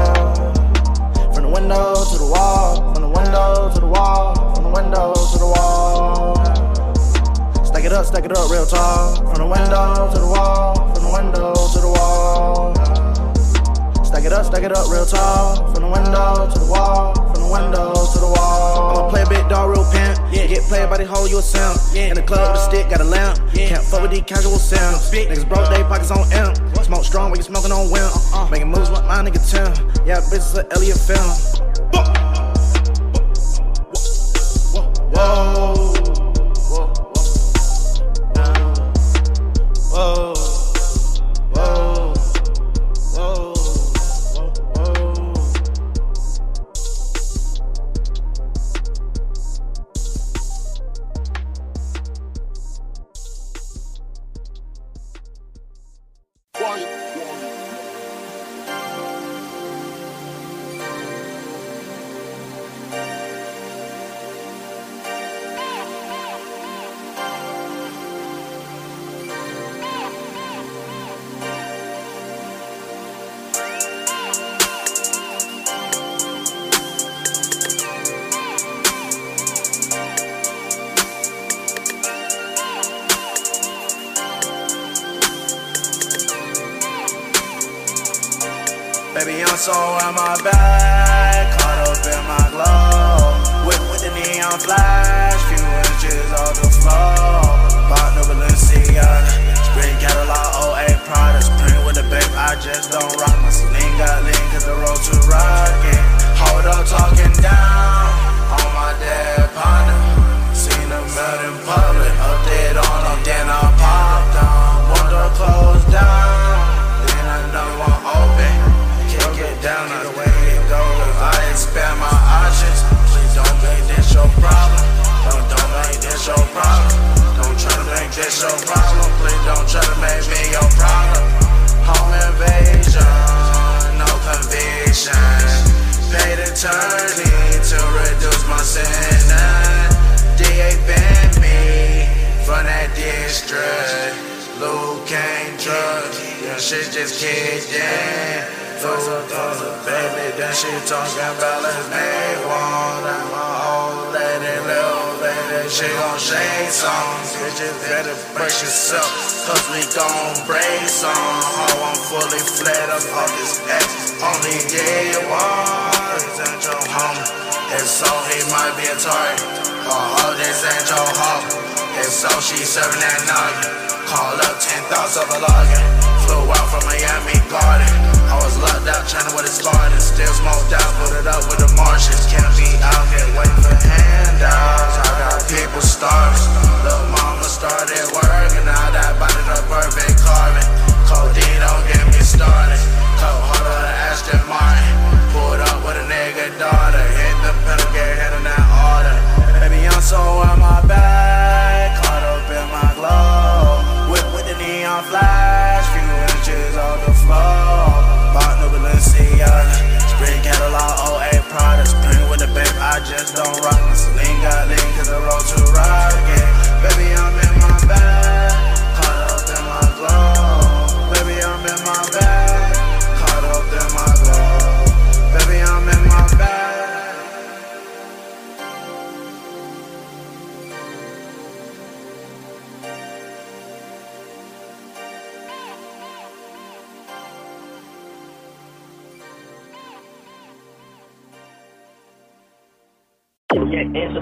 From the window to the wall. From the window to the wall. From the window to the wall. Stack it up, stack it up real tall. From the window to the wall. From the window to the wall. Stack it up, stack it up real tall. From the window to the wall. Played by the hoe, you a simp. In the club with a stick, got a lamp. Can't fuck with these casual simps. Niggas broke, they pockets on imp. Smoke strong when you smoking on wimp. Making moves with my nigga Tim. Yeah, bitches an Elliot film. Shit just kicked in. Those those baby, then she talking about let's make one. And my old lady, little lady, she gon' shake some. Bitches better brace yourself, cause we gon' break some. Oh, I'm fully flat up off this X. Only did one. Ain't your homie. and so, he might be a target. Oh, this ain't your hoe. and so, she serving that noggin. Call up 10 thoughts of a login. Flew out from Miami Garden. I was locked out, trying to what it started. Still smoked out, put it up with the Martians. Can't be out here waiting for handouts. I got people starving. Little mama started working. Now that body the perfect carving. Codeine don't get me started. Cold harder than Aston Martin. Pulled up with a nigga daughter. Hit the pedal, get hit in that order. Baby, I'm so on my back. Caught up in my just don't rock. My sling got lean cause the road too rocket.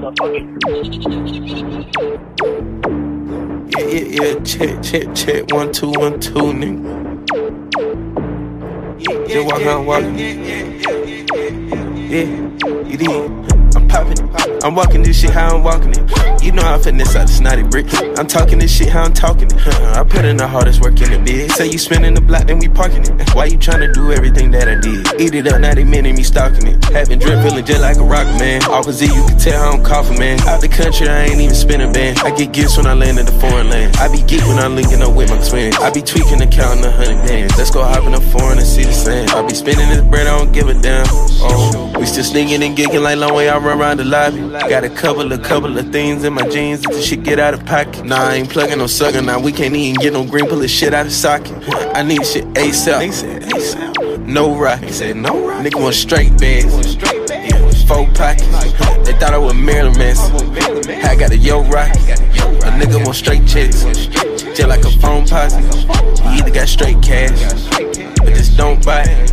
Yeah, yeah, yeah. Check, check, check. One, two, one, two, nigga. Just walk out walking. Yeah, you did. I'm popping it. I'm walking this shit how I'm walking it. You know I finesse out the snotty bricks. I'm talking this shit how I'm talking it. Uh-uh, I put in the hardest work in the bid. Say you spinning the block, then we parking it. Why you tryna do everything that I did? Eat it up, now they minute me stalking it. Having drip, feeling just like a rock man. Opposite, you can tell how I'm coughing, man. Out the country, I ain't even spin a band. I get gifts when I land in the foreign land. I be geek when I'm linking up with my twins. I be tweaking and counting a hundred bands. Let's go hop in the foreign and see the sand. I be spinning this bread, I don't give a damn. Oh, we still sneaking and gigging like long way I run around the lobby. Got a couple of couple of things in my jeans that the shit get out of pocket. Nah, I ain't plugging no sucker. Now we can't even get no green, pull this shit out of socket. I need shit ASAP. They said ASAP. No rock. He said no rock. Nigga want straight bags. Yeah, four pockets. They thought I was Marilyn Manson. I got a yo rock. A nigga want straight checks. Just like a phone posse. He either got straight cash, but just don't buy it.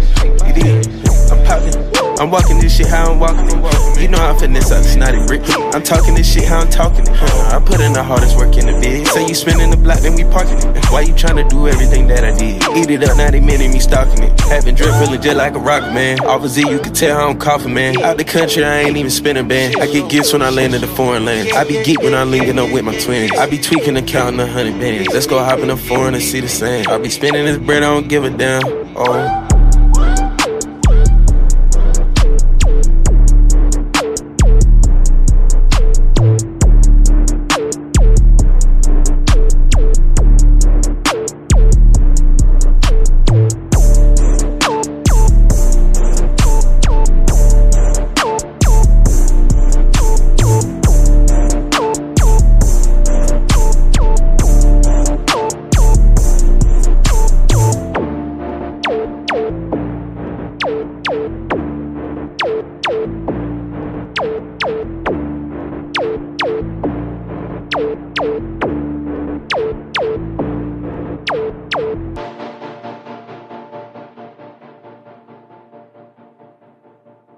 I'm popping. I'm walking this shit how I'm walking it. You know I finesse out the snotty brick. I'm talking this shit how I'm talking it. I put in the hardest work in the bid. Say you spinning the block, then we parking it. Why you tryna do everything that I did? Eat it up, now they minute me stalking it. Having drip feeling just like a rock man. Opposite, you can tell how I'm coughing, man. Out the country, I ain't even spinning band. I get gifts when I land in the foreign land. I be geek when I'm linking up with my twins. I be tweaking and counting a hundred bands. Let's go hop in the foreign and see the sand. I be spinning this bread, I don't give a damn. Oh.